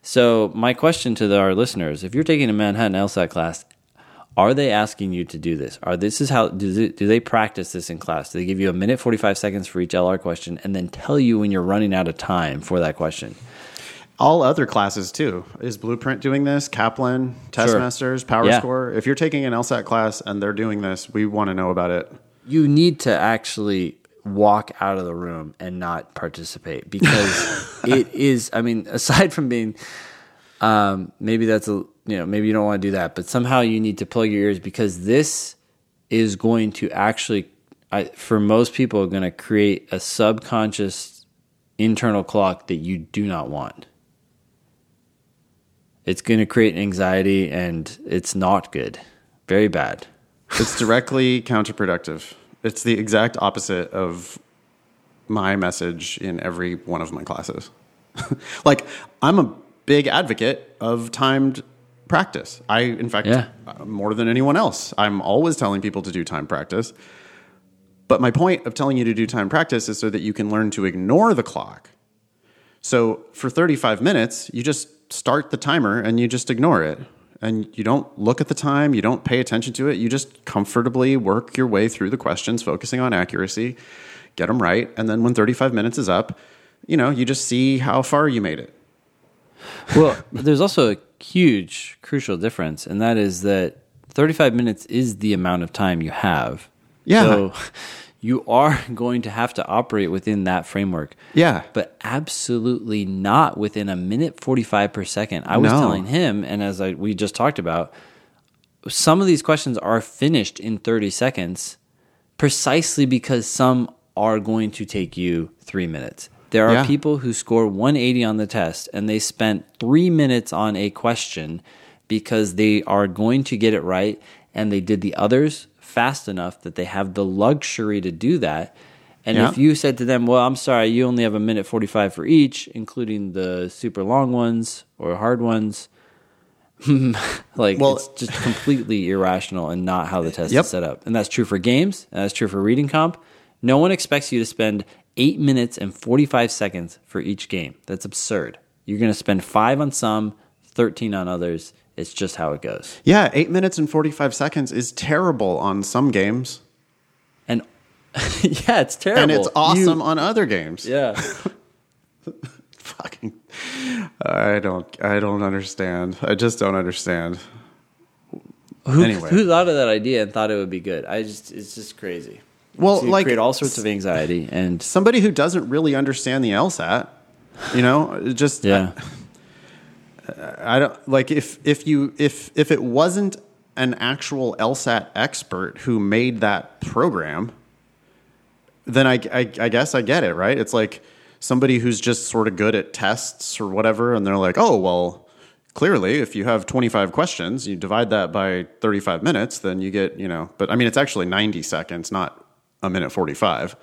So, my question to the, our listeners: If you're taking a Manhattan LSAT class are they asking you to do this? Are this is how do they, do they practice this in class? Do they give you a minute forty five seconds for each LR question and then tell you when you're running out of time for that question? All other classes too. Is Blueprint doing this? Kaplan, Testmasters, Sure. Power Yeah. If you're taking an LSAT class and they're doing this, we want to know about it. You need to actually walk out of the room and not participate because <laughs> it is. I mean, aside from being, um, maybe that's a you know maybe you don't want to do that, but somehow you need to plug your ears because this is going to actually, I, for most people, going to create a subconscious internal clock that you do not want. It's going to create anxiety and it's not good. Very bad. It's directly counterproductive. It's the exact opposite of my message in every one of my classes. <laughs> like, I'm a big advocate of timed practice. I, in fact, Yeah. more than anyone else, I'm always telling people to do time practice. But my point of telling you to do time practice is so that you can learn to ignore the clock. So for 35 minutes, you just start the timer and you just ignore it. And you don't look at the time, you don't pay attention to it. You just comfortably work your way through the questions, focusing on accuracy, get them right. And then when 35 minutes is up, you know, you just see how far you made it. Well, there's also a huge crucial difference, and that is that 35 minutes is the amount of time you have. Yeah. So <laughs> you are going to have to operate within that framework. Yeah. But absolutely not within a minute 45 per second. I was No. telling him, and as I, we just talked about, some of these questions are finished in 30 seconds precisely because some are going to take you three minutes. There are Yeah. people who score 180 on the test and they spent three minutes on a question because they are going to get it right and they did the others fast enough that they have the luxury to do that. And Yeah. if you said to them, Well, I'm sorry, you only have a minute 45 for each, including the super long ones or hard ones, <laughs> like Well- it's just completely irrational and not how the test Yep. is set up. And that's true for games, and that's true for reading comp. No one expects you to spend eight minutes and 45 seconds for each game. That's absurd. You're going to spend five on some, 13 on others. It's just how it goes. Yeah, eight minutes and 45 seconds is terrible on some games, And <laughs> yeah, it's terrible. and it's You- awesome on other games. yeah. <laughs> Fucking, I don't, I don't understand. I just don't understand. Who, Anyway. who thought of that idea and thought it would be good? I just, it's just crazy. Well, So like create all sorts of anxiety and somebody who doesn't really understand the LSAT, you know, just yeah. I don't like if if you if if it wasn't an actual LSAT expert who made that program, then I, I I guess I get it, right? It's like somebody who's just sort of good at tests or whatever, and they're like, oh well, clearly if you have 25 questions, you divide that by 35 minutes, then you get you know. But I mean, it's actually 90 seconds, not a minute 45.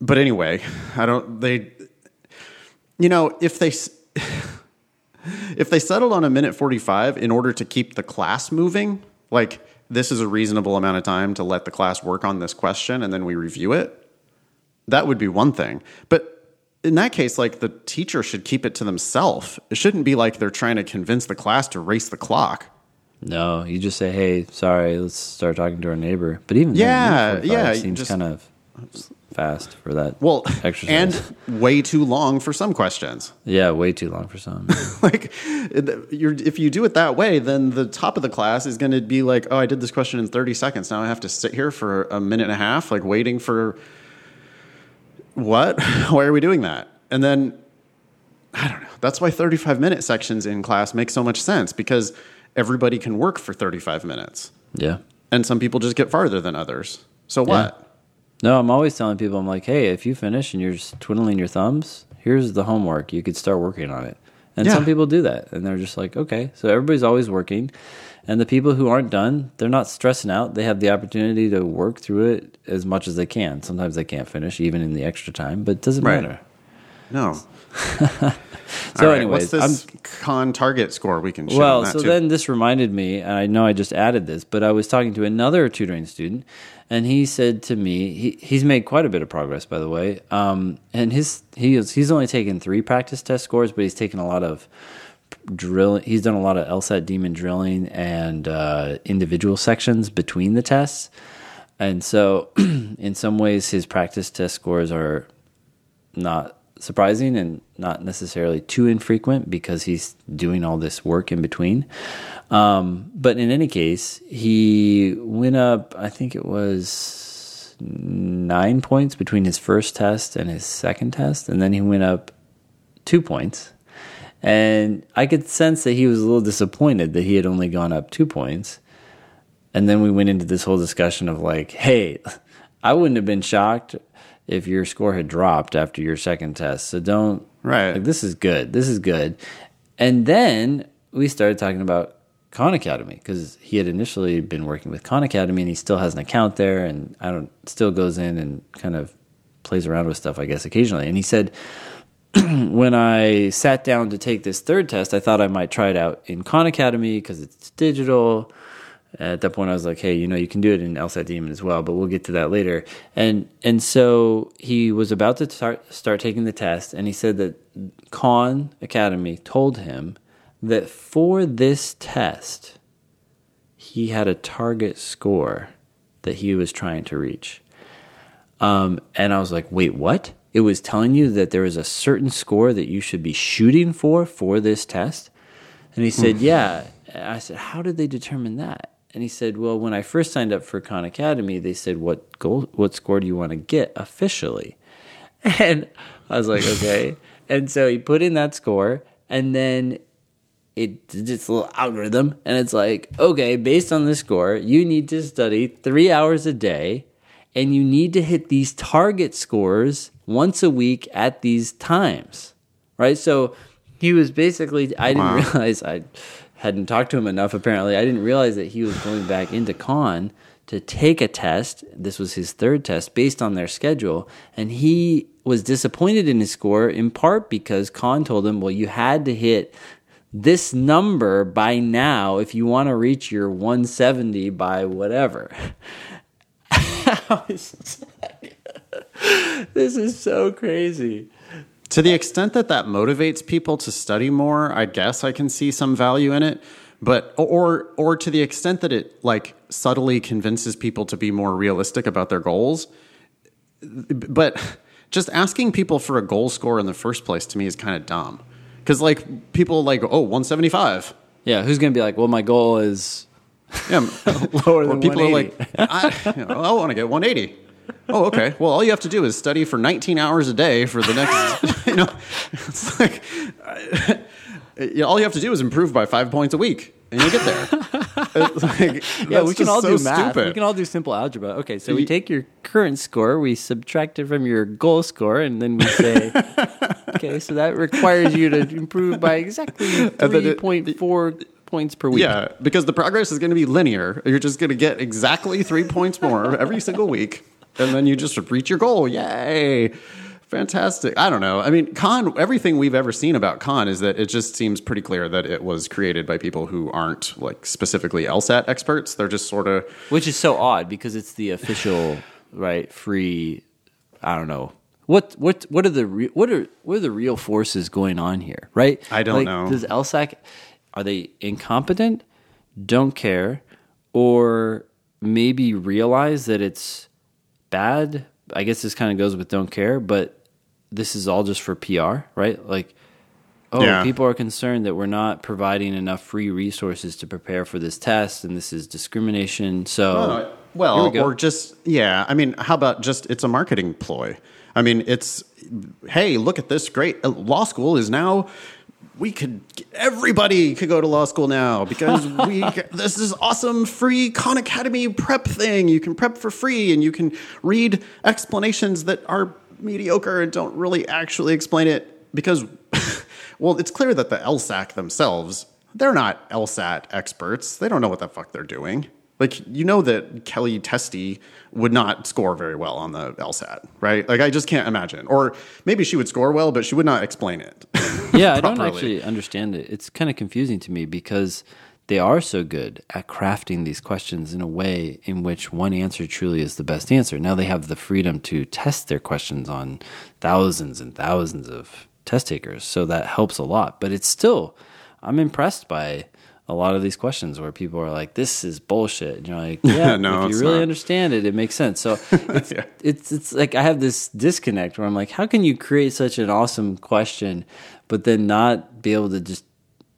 But anyway, I don't they. You know, if they. <laughs> if they settled on a minute 45 in order to keep the class moving, like this is a reasonable amount of time to let the class work on this question and then we review it, that would be one thing. But in that case, like the teacher should keep it to themselves. It shouldn't be like they're trying to convince the class to race the clock. No, you just say, "Hey, sorry, let's start talking to our neighbor." But even Yeah, 45 yeah, seems kind of fast for that. Well, exercise. and way too long for some questions. yeah, way too long for some. <laughs> like you're, if you do it that way then the top of the class is going to be like oh i did this question in 30 seconds now i have to sit here for a minute and a half like waiting for what <laughs> why are we doing that and then i don't know that's why 35 minute sections in class make so much sense because everybody can work for 35 minutes yeah. and some people just get farther than others so what No, I'm always telling people, I'm like, hey, if you finish and you're just twiddling your thumbs, here's the homework. You could start working on it. And Yeah. some people do that, and they're just like, okay. So everybody's always working, and the people who aren't done, they're not stressing out. They have the opportunity to work through it as much as they can. Sometimes they can't finish, even in the extra time, but it doesn't Right. matter. no <laughs> So, right, anyways, what's this I'm Khan target score we can show Well, so too? then this reminded me, and I know I just added this, but I was talking to another tutoring student, and he said to me, he, he's made quite a bit of progress, by the way. Um, and his he is, he's only taken three practice test scores, but he's taken a lot of drilling. He's done a lot of LSAT demon drilling and uh, individual sections between the tests, and so <clears throat> in some ways his practice test scores are not surprising and not necessarily too infrequent because he's doing all this work in between. Um, but in any case, he went up, I think it was nine points between his first test and his second test, and then he went up two points. And I could sense that he was a little disappointed that he had only gone up two points. And then we went into this whole discussion of like, hey, <laughs> I wouldn't have been shocked if your score had dropped after your second test. So don't, Right. Like, this is good. This is good. And then we started talking about Khan Academy because he had initially been working with Khan Academy and he still has an account there and I don't, still goes in and kind of plays around with stuff, I guess, occasionally. And he said, <clears throat> when I sat down to take this third test, I thought I might try it out in Khan Academy because it's digital. At that point, I was like, "Hey, you know, you can do it in LSAT Demon as well, but we'll get to that later." And and so he was about to start start taking the test, and he said that Khan Academy told him that for this test, he had a target score that he was trying to reach. Um, and I was like, wait, what? It was telling you that there was a certain score that you should be shooting for for this test? And he said, yeah. I said, how did they determine that? And he said, well, when I first signed up for Khan Academy, they said, what goal, what score do you want to get officially? <laughs> And I was like, okay. and so he put in that score, and then it did its little algorithm, and it's like, okay, based on this score, you need to study three hours a day, and you need to hit these target scores once a week at these times, right? So he was basically, I didn't Wow. <laughs> realize I hadn't talked to him enough. Apparently, I didn't realize that he was going back into Khan to take a test. This was his third test based on their schedule, and he was disappointed in his score in part because Khan told him, "Well, you had to hit." This number by now, if you want to reach your 170 by whatever. <laughs> <laughs> This is so crazy. To the extent that that motivates people to study more, I guess I can see some value in it. But or or to the extent that it like subtly convinces people to be more realistic about their goals. But just asking people for a goal score in the first place to me is kind of dumb. Cuz like people like, "Oh, 175." Yeah, who's going to be like, well, my goal is Yeah, <laughs> lower than people are like, I, you know, I want to get 180. <laughs> Oh, okay. Well, all you have to do is study for 19 hours a day for the next. <laughs> <laughs> you know, it's like uh, you know, all you have to do is improve by five points a week, and you get there. It's like, yeah, we can all so do math. Stupid. We can all do simple algebra. Okay, so we take your current score, we subtract it from your goal score, and then we say, okay, so that requires you to improve by exactly then it- 3.4 points per week. yeah, because the progress is going to be linear. You're just going to get exactly three points more every single week, and then you just reach your goal. Yay! Fantastic. I don't know. I mean, Khan. Everything we've ever seen about Khan is that it just seems pretty clear that it was created by people who aren't like specifically LSAT experts. They're just sort of Which is so odd because it's the official, <laughs> right, free, I don't know. What what what are the re- what are what are the real forces going on here, right? I don't Like, know. Does LSAC are they incompetent, don't care, or maybe realize that it's bad? I guess this kind of goes with don't care, but this is all just for PR, right? Like oh, Yeah. people are concerned that we're not providing enough free resources to prepare for this test and this is discrimination. So well, we or just yeah. I mean, how about just it's a marketing ploy? I mean, it's hey, look at this great uh, law school is now. We could everybody could go to law school now because <laughs> we this is awesome free Khan Academy prep thing. You can prep for free and you can read explanations that are mediocre and don't really actually explain it because <laughs> well, it's clear that the LSAC themselves they're not LSAT experts. They don't know what the fuck they're doing. Like you know that Kellye Testy would not score very well on the LSAT, right? Like I just can't imagine. Or maybe she would score well, but she would not explain it. <laughs> yeah, I don't actually understand it. It's kind of confusing to me because they are so good at crafting these questions in a way in which one answer truly is the best answer. Now they have the freedom to test their questions on thousands and thousands of test takers, so that helps a lot. But it's still, I'm impressed by a lot of these questions where people are like, "This is bullshit," and you're like, <laughs> "Yeah, No, if you really not. understand it, it makes sense." So <laughs> it's, Yeah. it's it's like I have this disconnect where I'm like, how can you create such an awesome question, but then not be able to just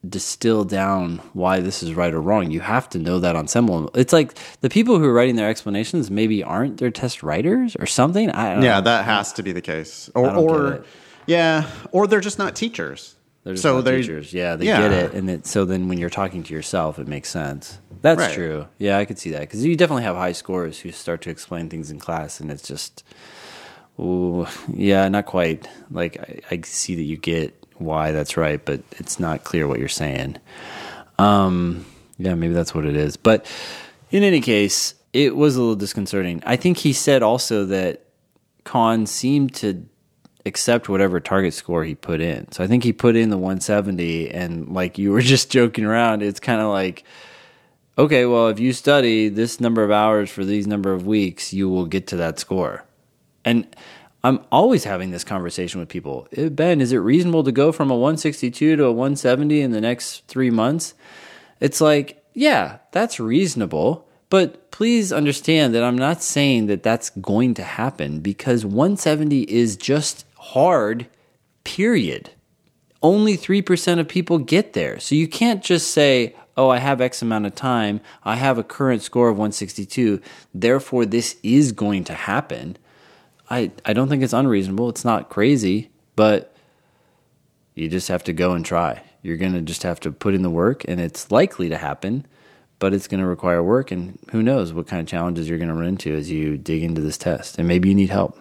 distill down why this is right or wrong? You have to know that on some level. It's like the people who are writing their explanations maybe aren't their test writers or something. I don't yeah, know. that has to be the case. Or, or yeah, or they're just not teachers. They're just so they're teachers. Yeah, they yeah. get it, and it, so then when you're talking to yourself, it makes sense. That's Right. true. Yeah, I could see that because you definitely have high scores who start to explain things in class, and it's just, ooh, yeah, not quite. Like I, I see that you get why that's right, but it's not clear what you're saying. Um, yeah, maybe that's what it is. But in any case, it was a little disconcerting. I think he said also that Khan seemed to accept whatever target score he put in. So I think he put in the 170 and like you were <laughs> just joking around, it's kind of like okay, well, if you study this number of hours for these number of weeks, you will get to that score. And I'm always having this conversation with people. Eh, Ben, is it reasonable to go from a 162 to a 170 in the next 3 months? It's like, yeah, that's reasonable, but please understand that I'm not saying that that's going to happen because 170 is just hard, period. Only 3% of people get there. So you can't just say, oh, I have X amount of time, I have a current score of 162, therefore this is going to happen. I, I don't think it's unreasonable. It's not crazy, but you just have to go and try. You're going to just have to put in the work, and it's likely to happen, but it's going to require work. And who knows what kind of challenges you're going to run into as you dig into this test. And maybe you need help.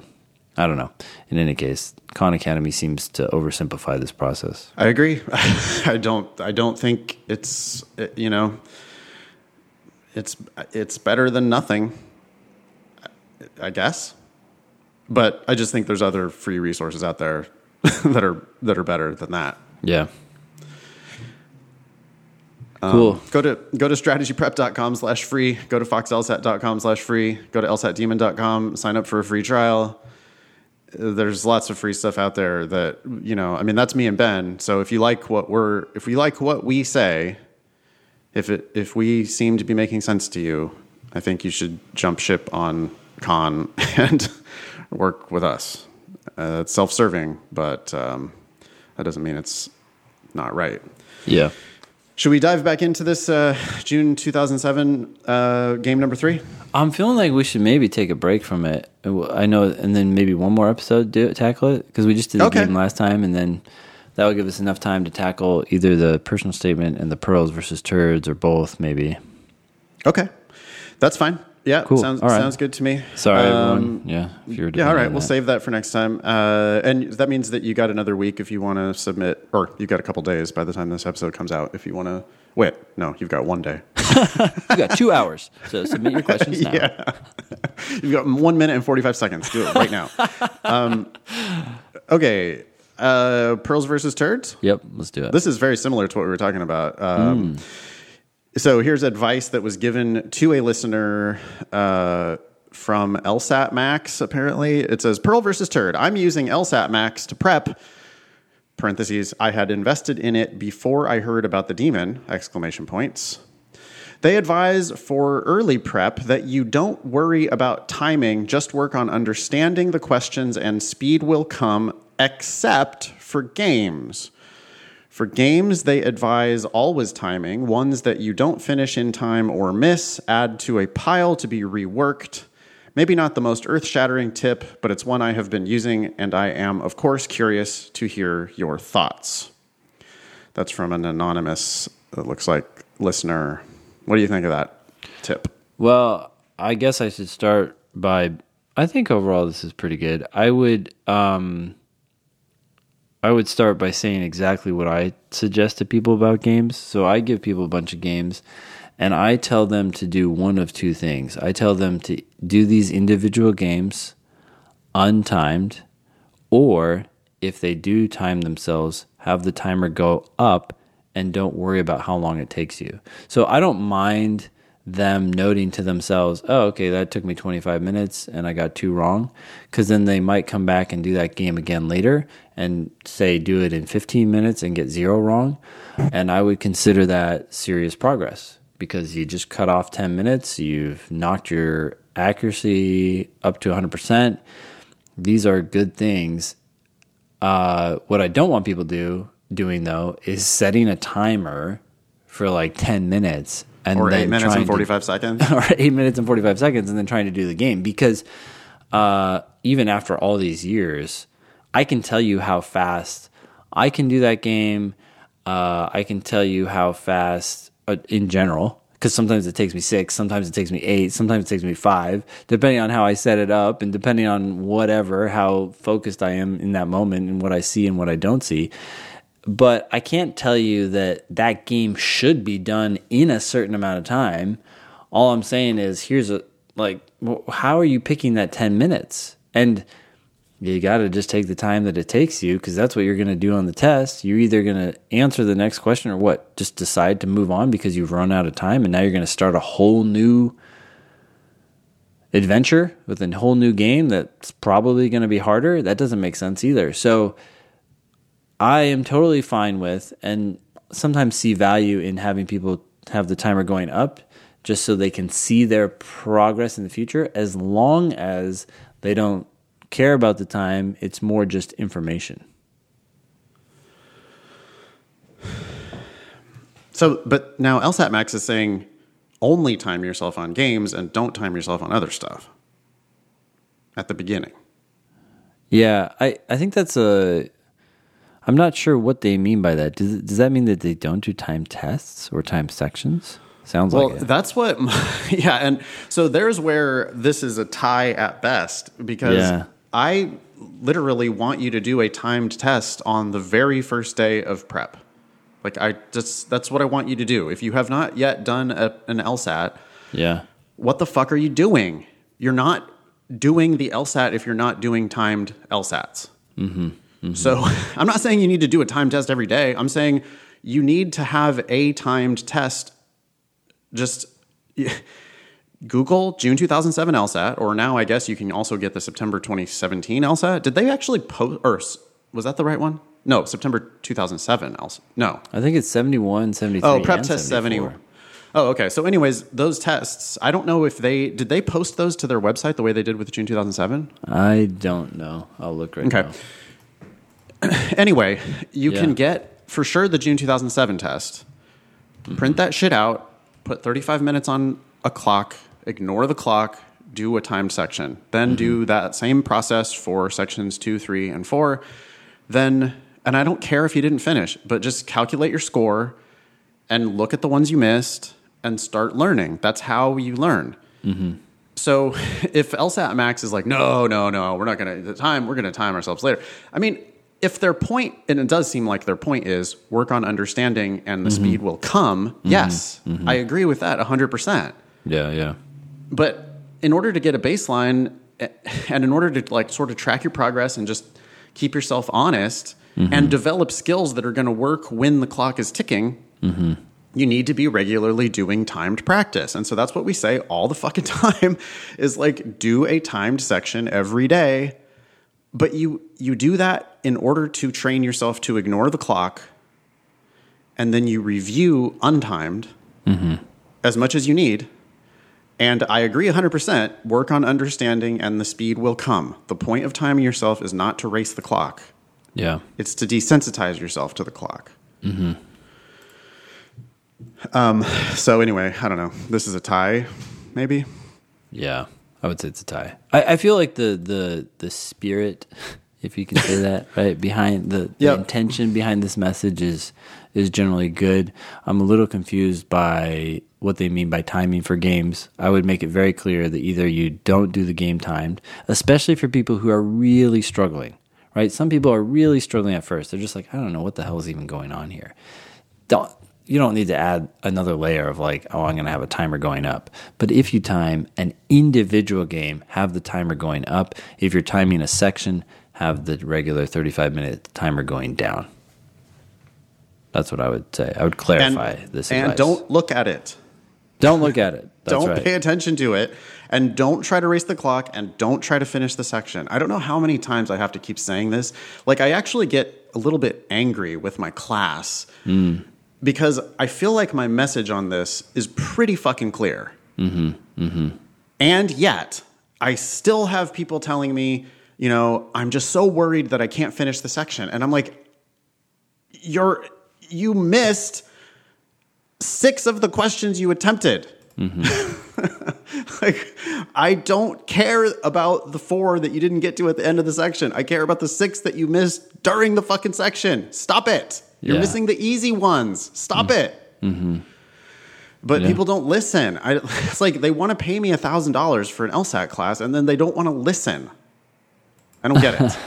I don't know. In any case, Khan Academy seems to oversimplify this process. I agree. <laughs> I don't. I don't think it's you know. It's it's better than nothing. I guess, but I just think there's other free resources out there <laughs> that are that are better than that. Yeah. Um, Cool. Go to go to strategyprep.com slash free. Go to foxlsat.com slash free. Go to lsatdemon.com. Sign up for a free trial. There's lots of free stuff out there that you know. I mean, that's me and Ben. So if you like what we're, if we like what we say, if it if we seem to be making sense to you, I think you should jump ship on Khan <laughs> and work with us. Uh, it's self-serving, but um, that doesn't mean it's not right. Yeah. Should we dive back into this uh, June 2007 uh, game number three? I'm feeling like we should maybe take a break from it. I know, and then maybe one more episode do it, tackle it because we just did the Okay. game last time, and then that will give us enough time to tackle either the personal statement and the pearls versus turds, or both, maybe. Okay, that's fine. Yeah, Cool. sounds right. sounds good to me. Sorry, Um, everyone. Yeah, if you're Yeah, all right. We'll that. save that for next time. Uh, and that means that you got another week if you want to submit, or you got a couple days by the time this episode comes out. If you want to wait, no, you've got one day. <laughs> you've got two hours, so submit your questions <laughs> now. yeah, you've got one minute and forty five seconds. Do it right now. um, okay, uh, pearls versus turds. Yep, let's do it. This is very similar to what we were talking about. Um, So here's advice that was given to a listener uh, from LSAT Max. Apparently, it says Pearl versus Turd. I'm using LSAT Max to prep. Parentheses. I had invested in it before I heard about the demon! Exclamation points. They advise for early prep that you don't worry about timing, just work on understanding the questions and speed will come, except for games. For games, they advise always timing. Ones that you don't finish in time or miss, add to a pile to be reworked. Maybe not the most earth shattering tip, but it's one I have been using, and I am, of course, curious to hear your thoughts. That's from an anonymous, it looks like, listener. What do you think of that tip? Well, I guess I should start by. I think overall this is pretty good. I would, um, I would start by saying exactly what I suggest to people about games. So I give people a bunch of games, and I tell them to do one of two things. I tell them to do these individual games untimed, or if they do time themselves, have the timer go up and don't worry about how long it takes you. So I don't mind them noting to themselves, oh, okay, that took me 25 minutes and I got two wrong. Because then they might come back and do that game again later and say, do it in 15 minutes and get zero wrong. And I would consider that serious progress because you just cut off 10 minutes, you've knocked your accuracy up to 100%. These are good things. Uh, what I don't want people do doing though is setting a timer for like 10 minutes and Or eight minutes and 45 seconds? <laughs> or eight minutes and 45 seconds and then trying to do the game. Because uh, even after all these years i can tell you how fast i can do that game. Uh, i can tell you how fast uh, in general because sometimes it takes me six sometimes it takes me eight sometimes it takes me five depending on how i set it up and depending on whatever how focused i am in that moment and what i see and what i don't see but I can't tell you that that game should be done in a certain amount of time. All I'm saying is, here's a like, how are you picking that 10 minutes? And you got to just take the time that it takes you because that's what you're going to do on the test. You're either going to answer the next question or what? Just decide to move on because you've run out of time and now you're going to start a whole new adventure with a whole new game that's probably going to be harder. That doesn't make sense either. So, I am totally fine with and sometimes see value in having people have the timer going up just so they can see their progress in the future as long as they don't care about the time it's more just information So, but now LSAT Max is saying only time yourself on games and don't time yourself on other stuff at the beginning. yeah i, I think that's a I'm not sure what they mean by that. Does does that mean that they don't do time tests or time sections? Sounds Well, like it. that's what, <laughs> yeah. And so there's where this is a tie at best because Yeah. I literally want you to do a timed test on the very first day of prep. Like, I just, that's what I want you to do. If you have not yet done a, an LSAT, yeah. what the fuck are you doing? You're not doing the LSAT if you're not doing timed LSATs. Mm-hmm. So <laughs> I'm not saying you need to do a time test every day. I'm saying you need to have a timed test. Just <laughs> Google June 2007 LSAT, or now I guess you can also get the September 2017 LSAT. Did they actually post, or was that the right one? No, September 2007 LSAT. No. I think it's 71, 73. Oh, prep test 74. 70. Oh, okay. So, anyways, those tests, I don't know if they did they post those to their website the way they did with June 2007. I don't know. I'll look right Okay. now. <clears throat> Anyway, you Yeah. can get for sure the June 2007 test. Print that shit out, put 35 minutes on a clock, ignore the clock, do a timed section. Then do mm-hmm. that same process for sections 2, 3, and 4. Then and I don't care if you didn't finish, but just calculate your score and look at the ones you missed and start learning. That's how you learn. Mm-hmm. So <laughs> if LSAT Max is like, no, no, no, we're not going to the time. We're going to time ourselves later. I mean, if their point, and it does seem like their point is work on understanding and the speed mm-hmm. will come. Mm-hmm. Yes, mm-hmm. I agree with that hundred percent. Yeah, yeah. But in order to get a baseline, eh, and in order to like sort of track your progress and just keep yourself honest and develop skills that are going to work when the clock is ticking, you need to be regularly doing timed practice. And so that's what we say all the fucking <laughs> time is like do a timed section every day. But you you do that in order to train yourself to ignore the clock and then you review untimed as much as you need. And I agree 100%. Work on understanding and the speed will come. The point of timing yourself is not to race the clock. Yeah. It's to desensitize yourself to the clock. Hmm. Um, so anyway, I don't know. This is a tie, maybe. Yeah. I would say it's a tie. I, I feel like the, the the spirit, <laughs> if you can say that, <laughs> right, behind the, the Yep. intention behind this message is is generally good. I'm a little confused by what they mean by timing for games. I would make it very clear that either you don't do the game timed, especially for people who are really struggling, right? Some people are really struggling at first. They're just like, I don't know what the hell is even going on here. Don't you don't need to add another layer of like, oh, I'm going to have a timer going up. But if you time an individual game, have the timer going up. If you're timing a section, have the regular 35 minute timer going down. That's what I would say. I would And, clarify this. and advice. don't look at it. don't look at it. That's don't right. pay attention to it. And don't try to race the clock and don't try to finish the section. I don't know how many times I have to keep saying this. Like, I actually get a little bit angry with my class hmm. Because I feel like my message on this is pretty fucking clear. Mm-hmm, mm-hmm. And yet, I still have people telling me, you know, I'm just so worried that I can't finish the section. And I'm like, you're, you missed six of the questions you attempted. Mm-hmm. <laughs> like, I don't care about the four that you didn't get to at the end of the section. I care about the six that you missed during the fucking section. Stop it. You're Yeah. missing the easy ones. Stop it. But Yeah. people don't listen. I, <laughs> it's like they want to pay me $1,000 for an LSAT class and then they don't want to listen. I don't get it.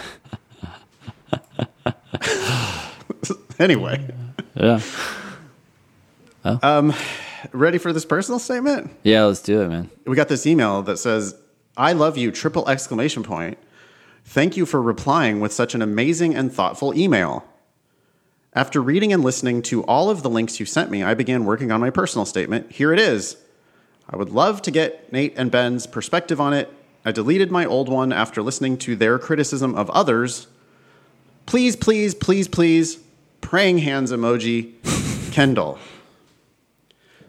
<laughs> <laughs> anyway, yeah. Um, ready for this personal statement? Yeah, let's do it, man. we got this email that says, I love you, triple exclamation point. Thank you for replying with such an amazing and thoughtful email. After reading and listening to all of the links you sent me, I began working on my personal statement. Here it is. I would love to get Nate and Ben's perspective on it. I deleted my old one after listening to their criticism of others. Please, please, please, please, praying hands emoji, <laughs> Kendall.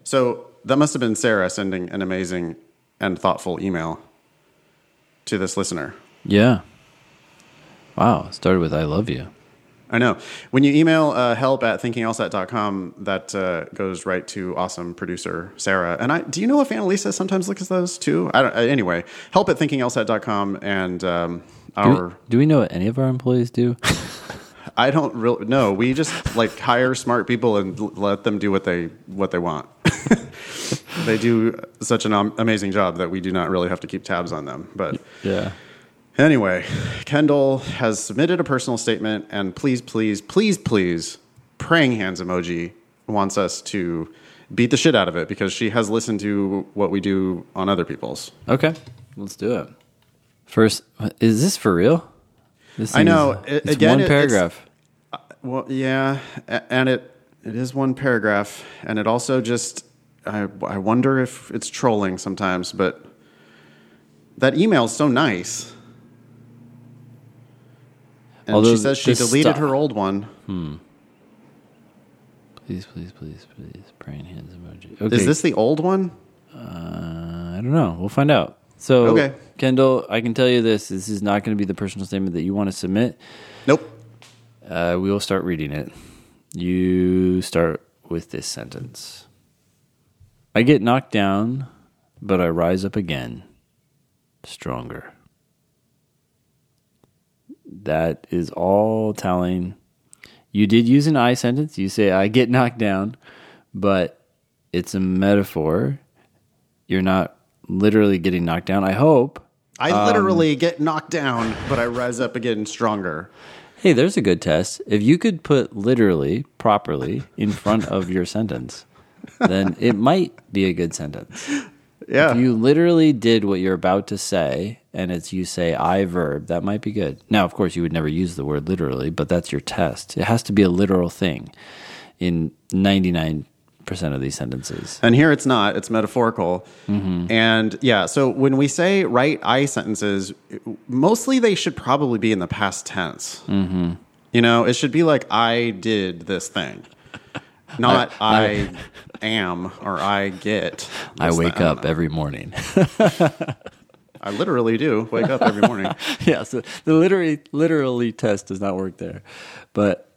So that must have been Sarah sending an amazing and thoughtful email to this listener. Yeah. Wow. Started with I love you. I know. When you email uh, help at thinkinglsat.com, that uh, goes right to awesome producer Sarah. And I, do you know if Annalisa sometimes looks at those too? I don't, uh, anyway, help at thinkinglsat.com and um, Do we, our. do we know what any of our employees do? <laughs> I don't really no. We just like hire smart people and l- let them do what they what they want. <laughs> they do such an am- amazing job that we do not really have to keep tabs on them. But Yeah. Anyway, Kendall has submitted a personal statement, and please, please, please, please, praying hands emoji wants us to beat the shit out of it because she has listened to what we do on other people's. Okay. Let's do it. First, is this for real? This I know. is- It- it's again, one paragraph. Uh, well, yeah, and it it is one paragraph, and it also just I I wonder if it's trolling sometimes, but that email is so nice. And Although she says she this deleted stu- her old one. Please, please, please, please. Praying hands emoji. Okay. Is this the old one? Uh, I don't know. We'll find out. So, Okay. Kendall, I can tell you this: this is not going to be the personal statement that you want to submit. Nope. Uh, we will start reading it. You start with this sentence. I get knocked down, but I rise up again, stronger. That is all telling. You did use an I sentence. You say, I get knocked down, but it's a metaphor. You're not literally getting knocked down. I hope. I Um, literally get knocked down, but I rise up again stronger. Hey, there's a good test. If you could put literally properly in front of your sentence, then it might be a good sentence. <laughs> Yeah. If you literally did what you're about to say and it's you say I verb, that might be good. Now, of course, you would never use the word literally, but that's your test. It has to be a literal thing in 99% of these sentences. And here it's not, it's metaphorical. And yeah, so when we say write I sentences, mostly they should probably be in the past tense. Mm-hmm. You know, it should be like, I did this thing, <laughs> not I, am or I get. I wake up every morning. I literally do wake up every morning. <laughs> yeah, so the literally literally test does not work there. But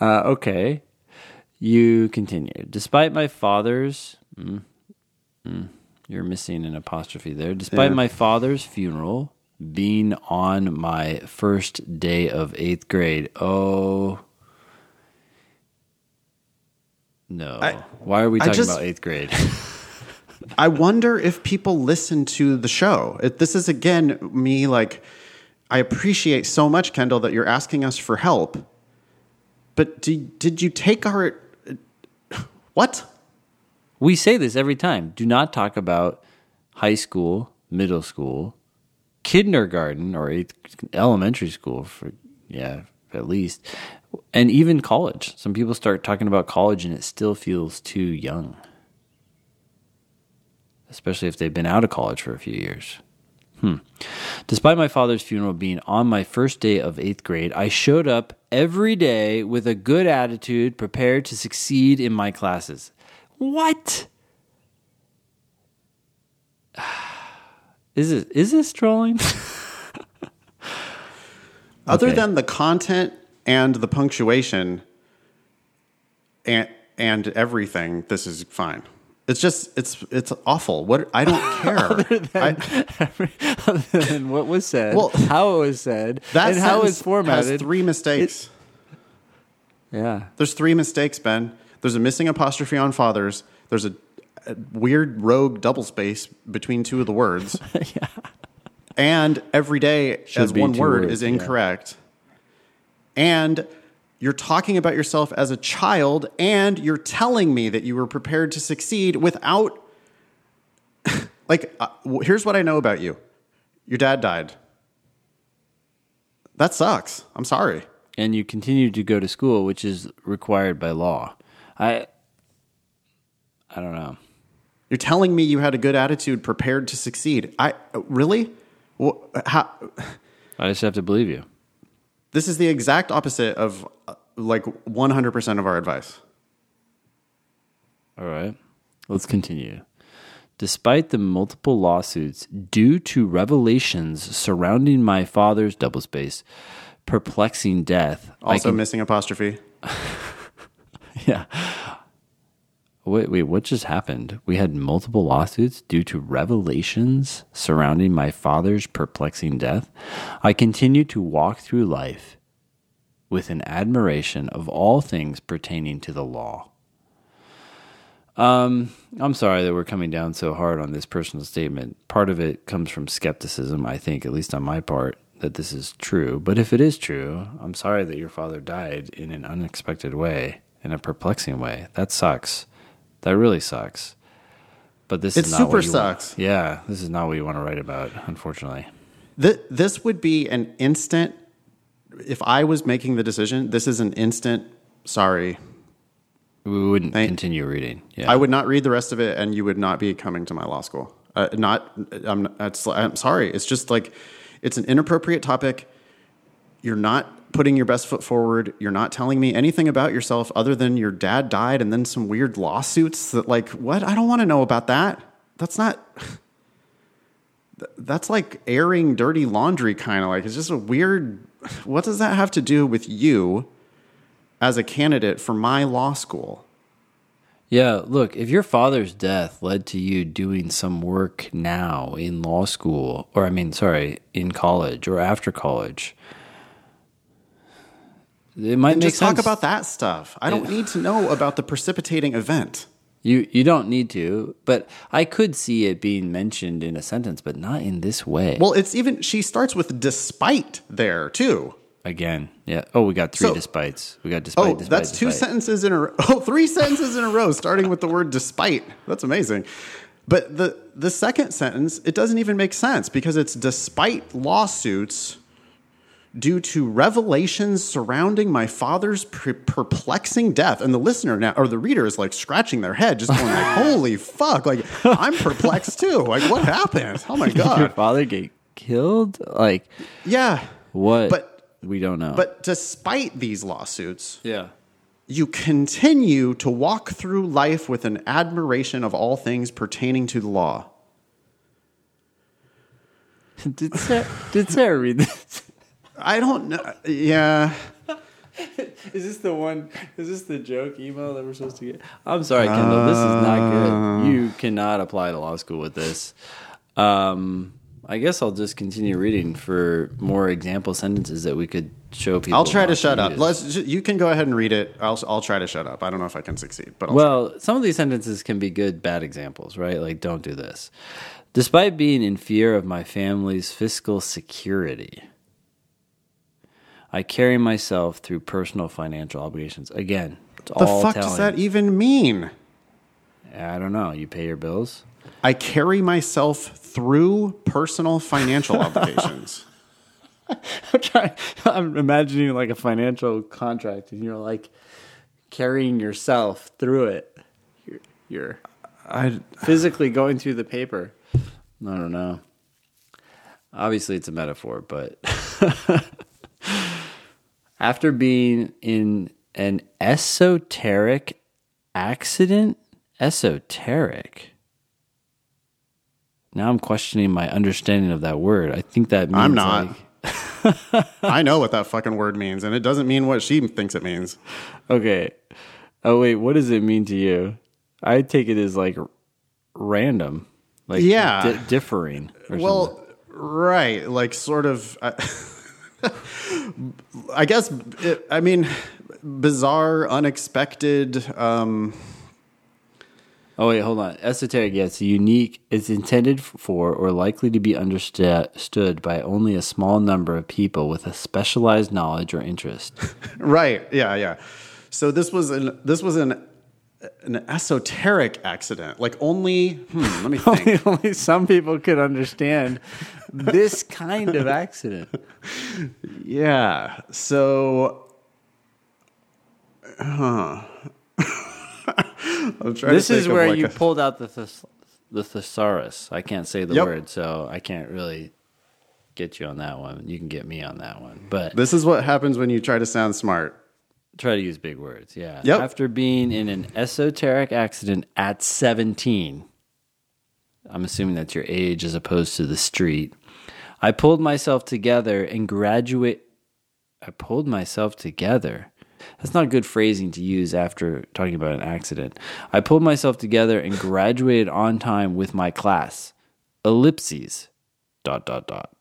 uh, okay, you continue. Despite my father's, mm, mm, you're missing an apostrophe there. Despite Yeah. my father's funeral being on my first day of eighth grade. Oh. No. I- Why are we talking just- about eighth grade? <laughs> <laughs> I wonder if people listen to the show. It, this is again me like I appreciate so much Kendall that you're asking us for help. But do, did you take our uh, what? We say this every time. Do not talk about high school, middle school, kindergarten, or eighth, elementary school for yeah, at least, and even college. Some people start talking about college, and it still feels too young, especially if they've been out of college for a few years. Hmm. Despite my father's funeral being on my first day of eighth grade, I showed up every day with a good attitude, prepared to succeed in my classes. What? <sighs> Is it is this trolling? <laughs> Other Okay. than the content and the punctuation and and everything, this is fine. It's just it's it's awful. What I don't <laughs> care. I, <laughs> Other than what was said, Well, how it was said, that and how it's formatted. three mistakes. yeah, There's three mistakes, Ben. There's a missing apostrophe on fathers. There's a, a weird rogue double space between two of the words. <laughs> yeah, And every day Should as one word words, is yeah. And you're talking about yourself as a child and you're telling me that you were prepared to succeed without <laughs> like uh, here's what I know about you. Your dad died. That sucks. I'm sorry. and you continue to go to school, which is required by law. I, I don't know. You're telling me you had a good attitude, prepared to succeed. I really? Wh- How, I just have to believe you. This is the exact opposite of uh, like 100% of our advice. All right, let's continue. Despite the multiple lawsuits due to revelations surrounding my father's doublespace, perplexing death, Also can- missing apostrophe. <laughs> Yeah. Wait, wait, what just happened? We had multiple lawsuits due to revelations surrounding my father's perplexing death. I continue to walk through life with an admiration of all things pertaining to the law. Um, I'm sorry that we're coming down so hard on this personal statement. Part of it comes from skepticism, I think, at least on my part, that this is true. But if it is true, I'm sorry that your father died in an unexpected way, in a perplexing way. That sucks. That really sucks. But this It is not super you want- sucks. Yeah, this is not what you want to write about, unfortunately. Th- this would be an instant. If I was making the decision, this is an instant. Sorry, We wouldn't Thank- continue reading. Yeah. I would not read the rest of it, and you would not be coming to my law school. Uh, not, I'm, it's, I'm sorry. It's just like it's an inappropriate topic. You're not putting your best foot forward. You're not telling me anything about yourself other than your dad died, and then some weird lawsuits. That like what? I don't want to know about that. That's not. <sighs> That's like airing dirty laundry, kind of like it's just a weird. What does that have to do with you as a candidate for my law school? Yeah, look, if your father's death led to you doing some work now in law school, or I mean, sorry, in college or after college, it might And make just talk about that stuff. I don't need to know about the precipitating event. You you don't need to, but I could see it being mentioned in a sentence, but not in this way. Well, it's even she starts with despite there too. Again, yeah. Oh, we got three So- despites. We got despite. Oh, despite, that's two sentences in a row. <laughs> Oh, three sentences in a row, starting with the word despite. That's amazing. But the the second sentence, it doesn't even make sense because it's despite lawsuits due to revelations surrounding my father's per- perplexing death. And the listener now, or the reader, is like scratching their head, just going like, <laughs> "Holy fuck!" Like I'm perplexed too. Like what happened? Oh my <laughs> god! Your father get killed? Like Yeah, what? But- we don't know. but despite these lawsuits, yeah. you continue to walk through life with an admiration of all things pertaining to the law. <laughs> Did Sarah, did Sarah read this? I don't know. Yeah. <laughs> Is this the one? Is this the joke email that we're supposed to get? I'm sorry, Kendall. This is not good. You cannot apply to law school with this. Um, I guess I'll just continue reading for more example sentences that we could show people. I'll try to shut up. Let's, you can go ahead and read it. I'll, I'll try to shut up. I don't know if I can succeed, but I'll Well, some of these sentences can be good, bad examples, right? Like, don't do this. Despite being in fear of my family's fiscal security, I carry myself through personal financial obligations. Again, it's the all fuck telling. does that even mean? I don't know. You pay your bills. I carry myself through personal financial obligations. <laughs> I'm trying. I'm imagining like a financial contract, and you're like carrying yourself through it. You're, you're I, physically going through the paper. I don't know. Obviously, it's a metaphor, but <laughs> after being in an esoteric accident, esoteric. Now I'm questioning my understanding of that word. I think that means I'm not. like- <laughs> I know what that fucking word means, and it doesn't mean what she thinks it means. Okay. Oh wait, what does it mean to you? I take it as like random, like Yeah. di- differing. or something. Well, right, like sort of. I, <laughs> <laughs> I guess. It, I mean, bizarre, unexpected. Um, oh wait, hold on. Esoteric, yes, unique. It's intended for or likely to be understood by only a small number of people with a specialized knowledge or interest. <laughs> right. Yeah. Yeah. So this was an this was an an esoteric accident. Like only. Hmm, let me <laughs> think. only, only some people could understand this kind of accident. Yeah. So. Huh. <laughs> I'm trying This is where like you a- pulled out the thes- the thesaurus. I can't say the Yep. word, so I can't really get you on that one. You can get me on that one, but This is what happens when you try to sound smart. Try to use big words. Yeah. Yep. After being in an esoteric accident at 17, I'm assuming that's your age as opposed to the street. I pulled myself together and graduate. I pulled myself together. That's not good phrasing to use after talking about an accident. I pulled myself together and graduated on time with my class. Ellipses. Dot dot dot.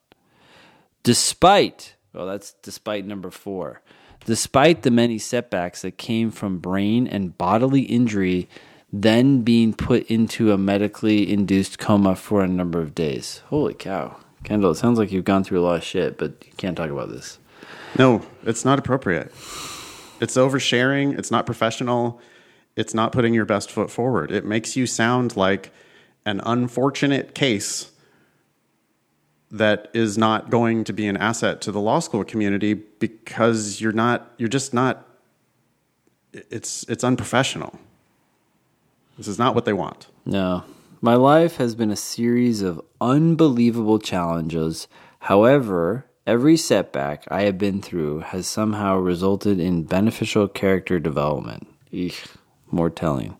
Despite, well, that's despite number four. Despite the many setbacks that came from brain and bodily injury, then being put into a medically induced coma for a number of days. Holy cow. Kendall, it sounds like you've gone through a lot of shit, but you can't talk about this. No, it's not appropriate. It's oversharing. It's not professional. It's not putting your best foot forward. It makes you sound like an unfortunate case that is not going to be an asset to the law school community because you're not you're just not it's it's unprofessional. This is not what they want. No. My life has been a series of unbelievable challenges. However, every setback I have been through has somehow resulted in beneficial character development. Eek, more telling.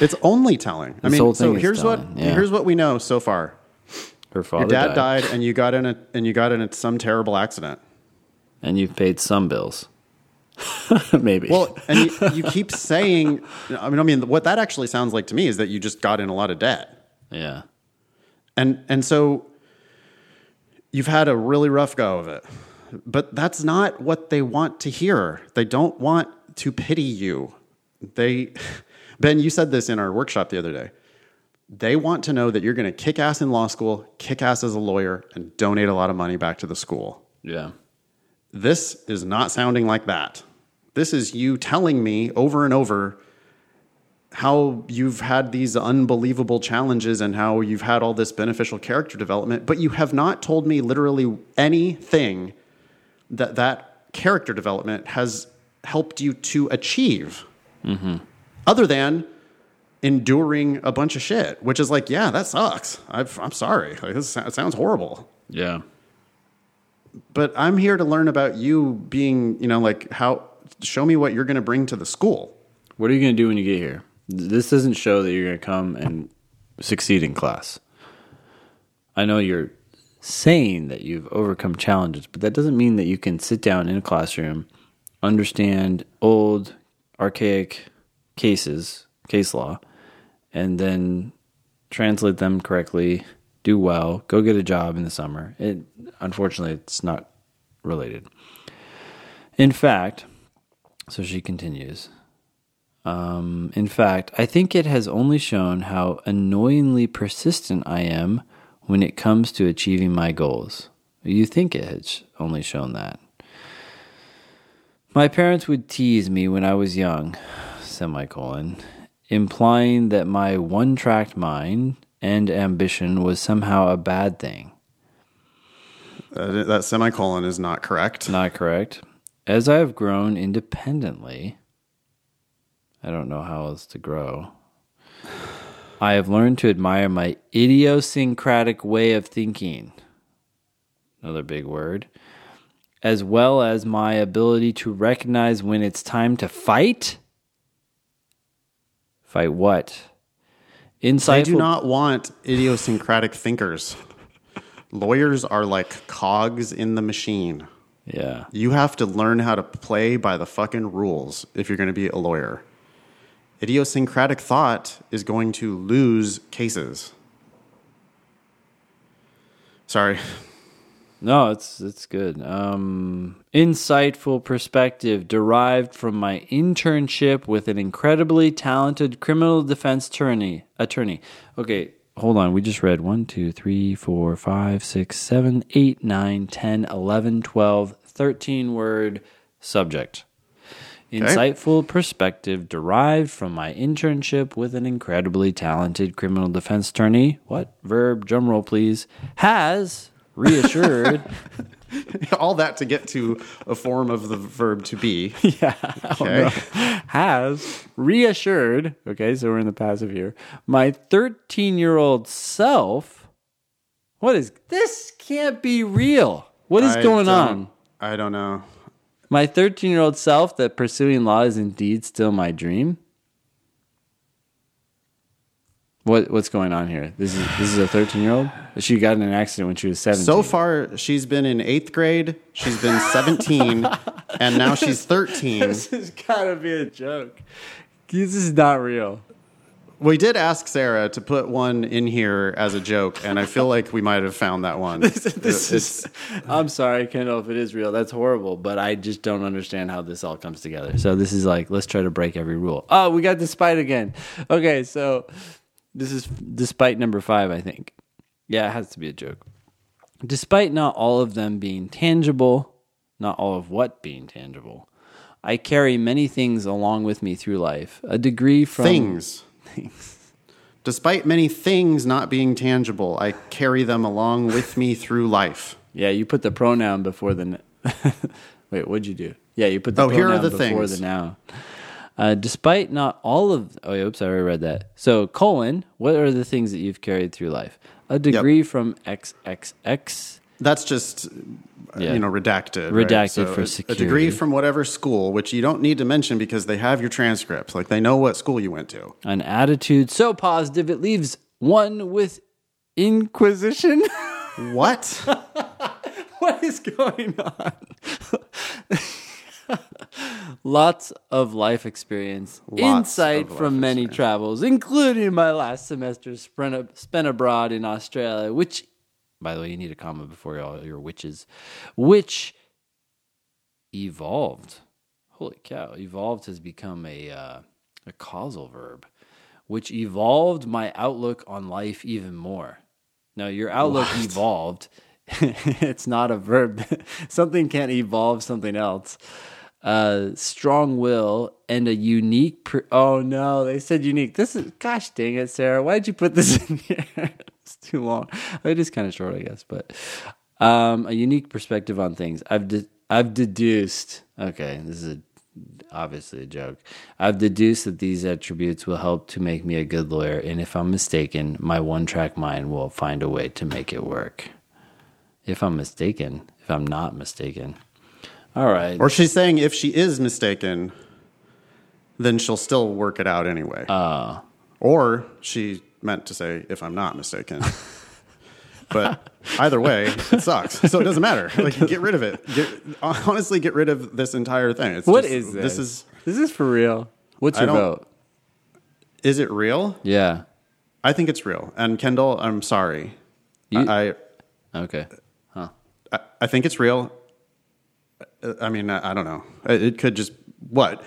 It's only telling. I This whole mean, so here's what yeah. here's what we know so far. Her father Your dad died, died, and you got in a and you got in a, some terrible accident. and you've paid some bills. <laughs> Maybe. Well, and you, you keep saying, I mean, I mean, what that actually sounds like to me is that you just got in a lot of debt, yeah. and and so you've had a really rough go of it. But that's not what they want to hear. They don't want to pity you. They, Ben, you said this in our workshop the other day. They want to know that you're going to kick ass in law school, kick ass as a lawyer, and donate a lot of money back to the school. Yeah. This is not sounding like that. This is you telling me over and over how you've had these unbelievable challenges and how you've had all this beneficial character development, but you have not told me literally anything that that character development has helped you to achieve mm-hmm. other than enduring a bunch of shit, which is like, yeah, that sucks. I've, I'm sorry. Like, this, it sounds horrible Yeah. but I'm here to learn about you being, you know, like how show me what you're going to bring to the school. What are you going to do when you get here? This doesn't show that you're going to come and succeed in class. I know you're saying that you've overcome challenges, but that doesn't mean that you can sit down in a classroom, understand old, archaic cases, case law, and then translate them correctly, do well, go get a job in the summer. It unfortunately it's not related. In fact, so she continues. Um, in fact, I think it has only shown how annoyingly persistent I am when it comes to achieving my goals. You think it has only shown that. My parents would tease me when I was young, semicolon, implying that my one tracked mind and ambition was somehow a bad thing. Uh, that semicolon is not correct. Not correct. As I have grown independently, I don't know how else to grow. I have learned to admire my idiosyncratic way of thinking. Another big word. As well as my ability to recognize when it's time to fight. Fight what? Insightful. They do not want idiosyncratic thinkers. Lawyers are like cogs in the machine. Yeah. You have to learn how to play by the fucking rules if you're going to be a lawyer. Idiosyncratic thought is going to lose cases. Sorry. No, it's it's good. Um, insightful perspective derived from my internship with an incredibly talented criminal defense attorney. Attorney. Okay, hold on. We just read 1, 2, 3, 4, 5, 6, 7, 8, 9, 10, 11, 12, 13 word subject. Insightful perspective derived from my internship with an incredibly talented criminal defense attorney. What? Verb, drum roll, please. Has reassured. <laughs> All that to get to a form of the verb to be. <laughs> yeah. Okay. Has reassured. Okay, so we're in the passive here. My 13 year old self. What is this? Can't be real. What is I going on? I don't know. My 13 year old self that pursuing law is indeed still my dream. What what's going on here? This is this is a 13 year old. She got in an accident when she was 17. So far, she's been in eighth grade, she's been 17, <laughs> and now she's 13. this has got to be a joke. This is not real. We did ask Sarah to put one in here as a joke, and I feel like we might have found that one. <laughs> this is, I'm sorry, Kendall, if it is real. That's horrible, but I just don't understand how this all comes together. So this is like, let's try to break every rule. Oh, we got the spite again. Okay, so this is despite number five, I think. Yeah, it has to be a joke. Despite not all of them being tangible, not all of what being tangible, I carry many things along with me through life. A degree from things. Things. Despite many things not being tangible, I carry them along with me through life. Yeah, you put the pronoun before the. n- <laughs> Wait, what'd you do? Yeah, you put the Oh, here pronoun are the before things. the noun. Uh, despite not all of. Oh, oops, I already read that. So, colon, what are the things that you've carried through life? A degree from XXX. That's just, uh, Yeah. you know, redacted. right? Redacted for a- A degree from whatever school, which you don't need to mention because they have your transcripts. Like they know what school you went to. An attitude so positive it leaves one with inquisition. What? <laughs> what is going on? <laughs> <laughs> Lots of life experience, Lots insight life from many travels, including my last semester spent, spent abroad in Australia, which, by the way, you need a comma before all your witches, which evolved. Holy cow! Evolved has become a uh, a causal verb, which evolved my outlook on life even more. Now, your outlook evolved. <laughs> it's not a verb. <laughs> something can't evolve something else. Uh, strong will and a unique. Per- oh no, they said unique. This is gosh dang it, Sarah. Why did you put this <laughs> in here? it's too long. It is kind of short, I guess, but um, a unique perspective on things. I've de- I've deduced. Okay, this is a, obviously a joke. I've deduced that these attributes will help to make me a good lawyer, and if I'm mistaken, my one-track mind will find a way to make it work. If I'm mistaken, if I'm not mistaken. All right. or she's saying if she is mistaken, then she'll still work it out anyway. Uh, or she meant to say if I'm not mistaken. <laughs> but either way, it sucks. So it doesn't matter. <laughs> Like get rid of it. Get, honestly, get rid of this entire thing. It's what just- is this? This is Is this for real? What's your vote? is it real? Yeah. I think it's real. And Kendall, I'm sorry. You- I, Okay. Huh. I I think it's real. Uh, I mean, I, I don't know. It could just what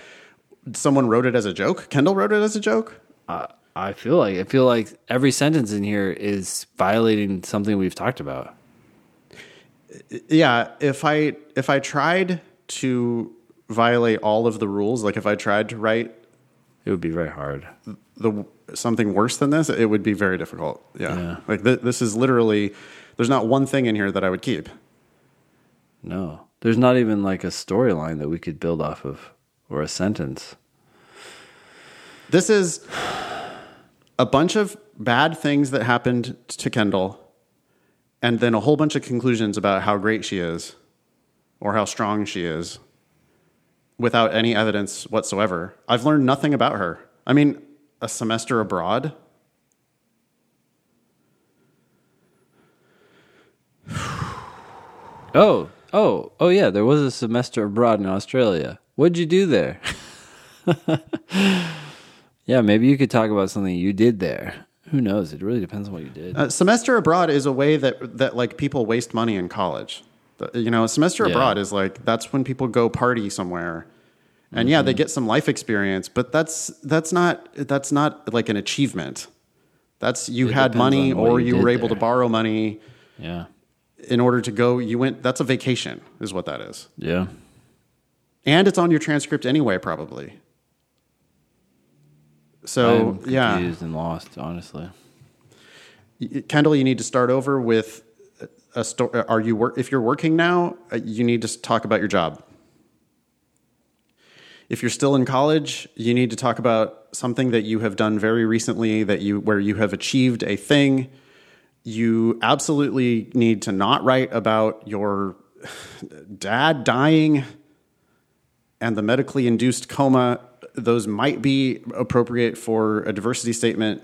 someone wrote it as a joke. Kendall wrote it as a joke. I I feel like I feel like every sentence in here is violating something we've talked about. Yeah, if I if I tried to violate all of the rules, like if I tried to write It would be very hard. the something worse than this, it would be very difficult. Yeah, Yeah. like th- this is literally. There's not one thing in here that I would keep. No. There's not even like a storyline that we could build off of or a sentence. This is a bunch of bad things that happened to Kendall, and then a whole bunch of conclusions about how great she is or how strong she is without any evidence whatsoever. I've learned nothing about her. I mean, a semester abroad. <sighs> Oh, oh, oh yeah, there was a semester abroad in Australia. What'd you do there? <laughs> yeah, maybe you could talk about something you did there. Who knows? It really depends on what you did. A semester abroad is a way that that like people waste money in college. You know, a semester Yeah. abroad is like that's when people go party somewhere. And yeah, Mm-hmm. they get some life experience, but that's that's not that's not like an achievement. That's you It had money or you you were able to borrow money yeah. In order to go you went that's a vacation is what that is. Yeah. And it's on your transcript anyway probably. So, I'm yeah. confused and lost, honestly. Kendall, you need to start over with a story. Are you work? If you're working now, uh, you need to talk about your job. If you're still in college, you need to talk about something that you have done very recently that you where you have achieved a thing. You absolutely need to not write about your dad dying and the medically induced coma. Those might be appropriate for a diversity statement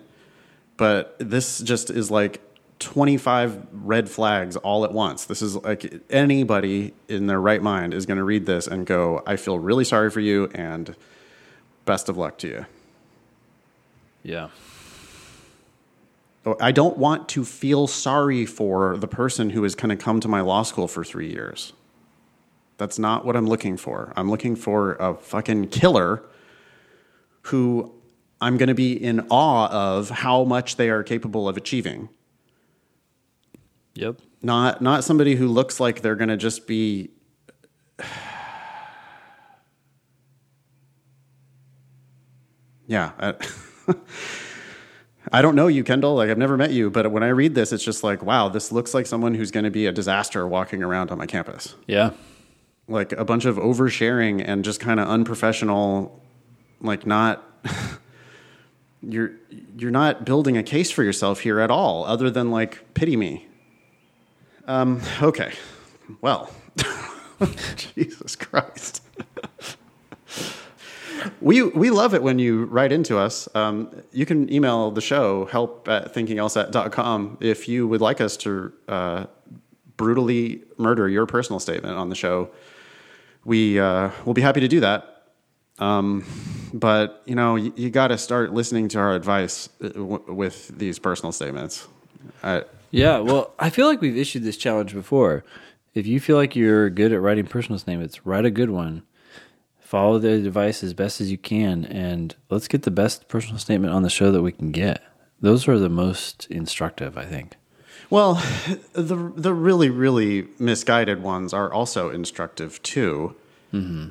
but this just is like 25 red flags all at once. This is like anybody in their right mind is going to read this and go, I feel really sorry for you and best of luck to you. Yeah. I don't want to feel sorry for the person who has kind of come to my law school for three years. That's not what I'm looking for. I'm looking for a fucking killer who I'm going to be in awe of how much they are capable of achieving. Yep. Not not somebody who looks like they're going to just be <sighs> Yeah. I, <laughs> I don't know you, Kendall. Like I've never met you, but when I read this, it's just like, wow, this looks like someone who's going to be a disaster walking around on my campus. Yeah. Like a bunch of oversharing and just kind of unprofessional, like not <laughs> you're you're not building a case for yourself here at all, other than like pity me. Um, okay. Well, <laughs> Jesus Christ. We we love it when you write into us. Um, you can email the show help at thinkinglsat.com if you would like us to uh, brutally murder your personal statement on the show. We uh, will be happy to do that. Um, but you know, you, you got to start listening to our advice uh, w- with these personal statements. I, Yeah, well, I feel like we've issued this challenge before. If you feel like you're good at writing personal statements, write a good one. Follow the advice as best as you can, and let's get the best personal statement on the show that we can get. Those are the most instructive, I think. Well, the the really really misguided ones are also instructive too, mm-hmm.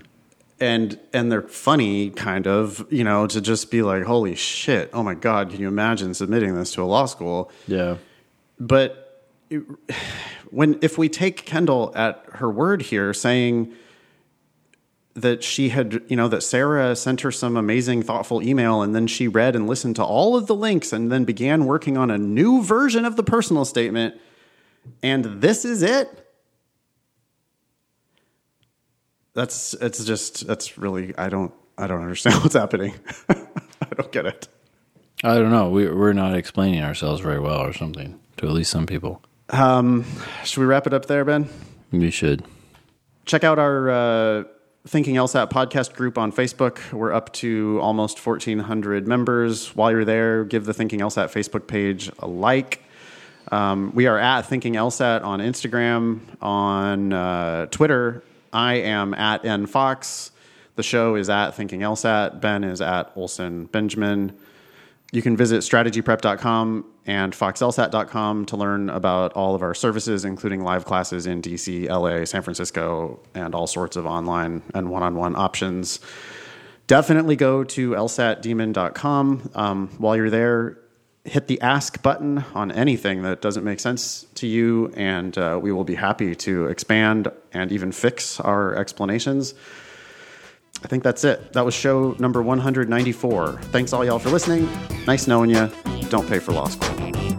and and they're funny kind of you know to just be like holy shit oh my god can you imagine submitting this to a law school Yeah. but it- <sighs> when if we take Kendall at her word here saying that she had you know that Sarah sent her some amazing thoughtful email and then she read and listened to all of the links and then began working on a new version of the personal statement and this is it that's it's just that's really I don't I don't understand <laughs> what's happening <laughs> I don't get it I don't know. We, we're not explaining ourselves very well or something to at least some people. Um, should we wrap it up there Ben We should. check out our uh, Thinking LSAT podcast group on Facebook. We're up to almost 1,400 members. While you're there, give the Thinking LSAT Facebook page a like. Um, we are at Thinking LSAT on Instagram, on uh, Twitter. I am at nfox. The show is at Thinking LSAT. Ben is at Olson Benjamin. You can visit strategyprep.com and foxlsat.com to learn about all of our services, including live classes in DC, LA, San Francisco, and all sorts of online and one on one options. Definitely go to lsatdemon.com. Um, while you're there, hit the ask button on anything that doesn't make sense to you, and uh, we will be happy to expand and even fix our explanations. I think that's it. That was show number 194. Thanks all y'all for listening. Nice knowing you. Don't pay for law school.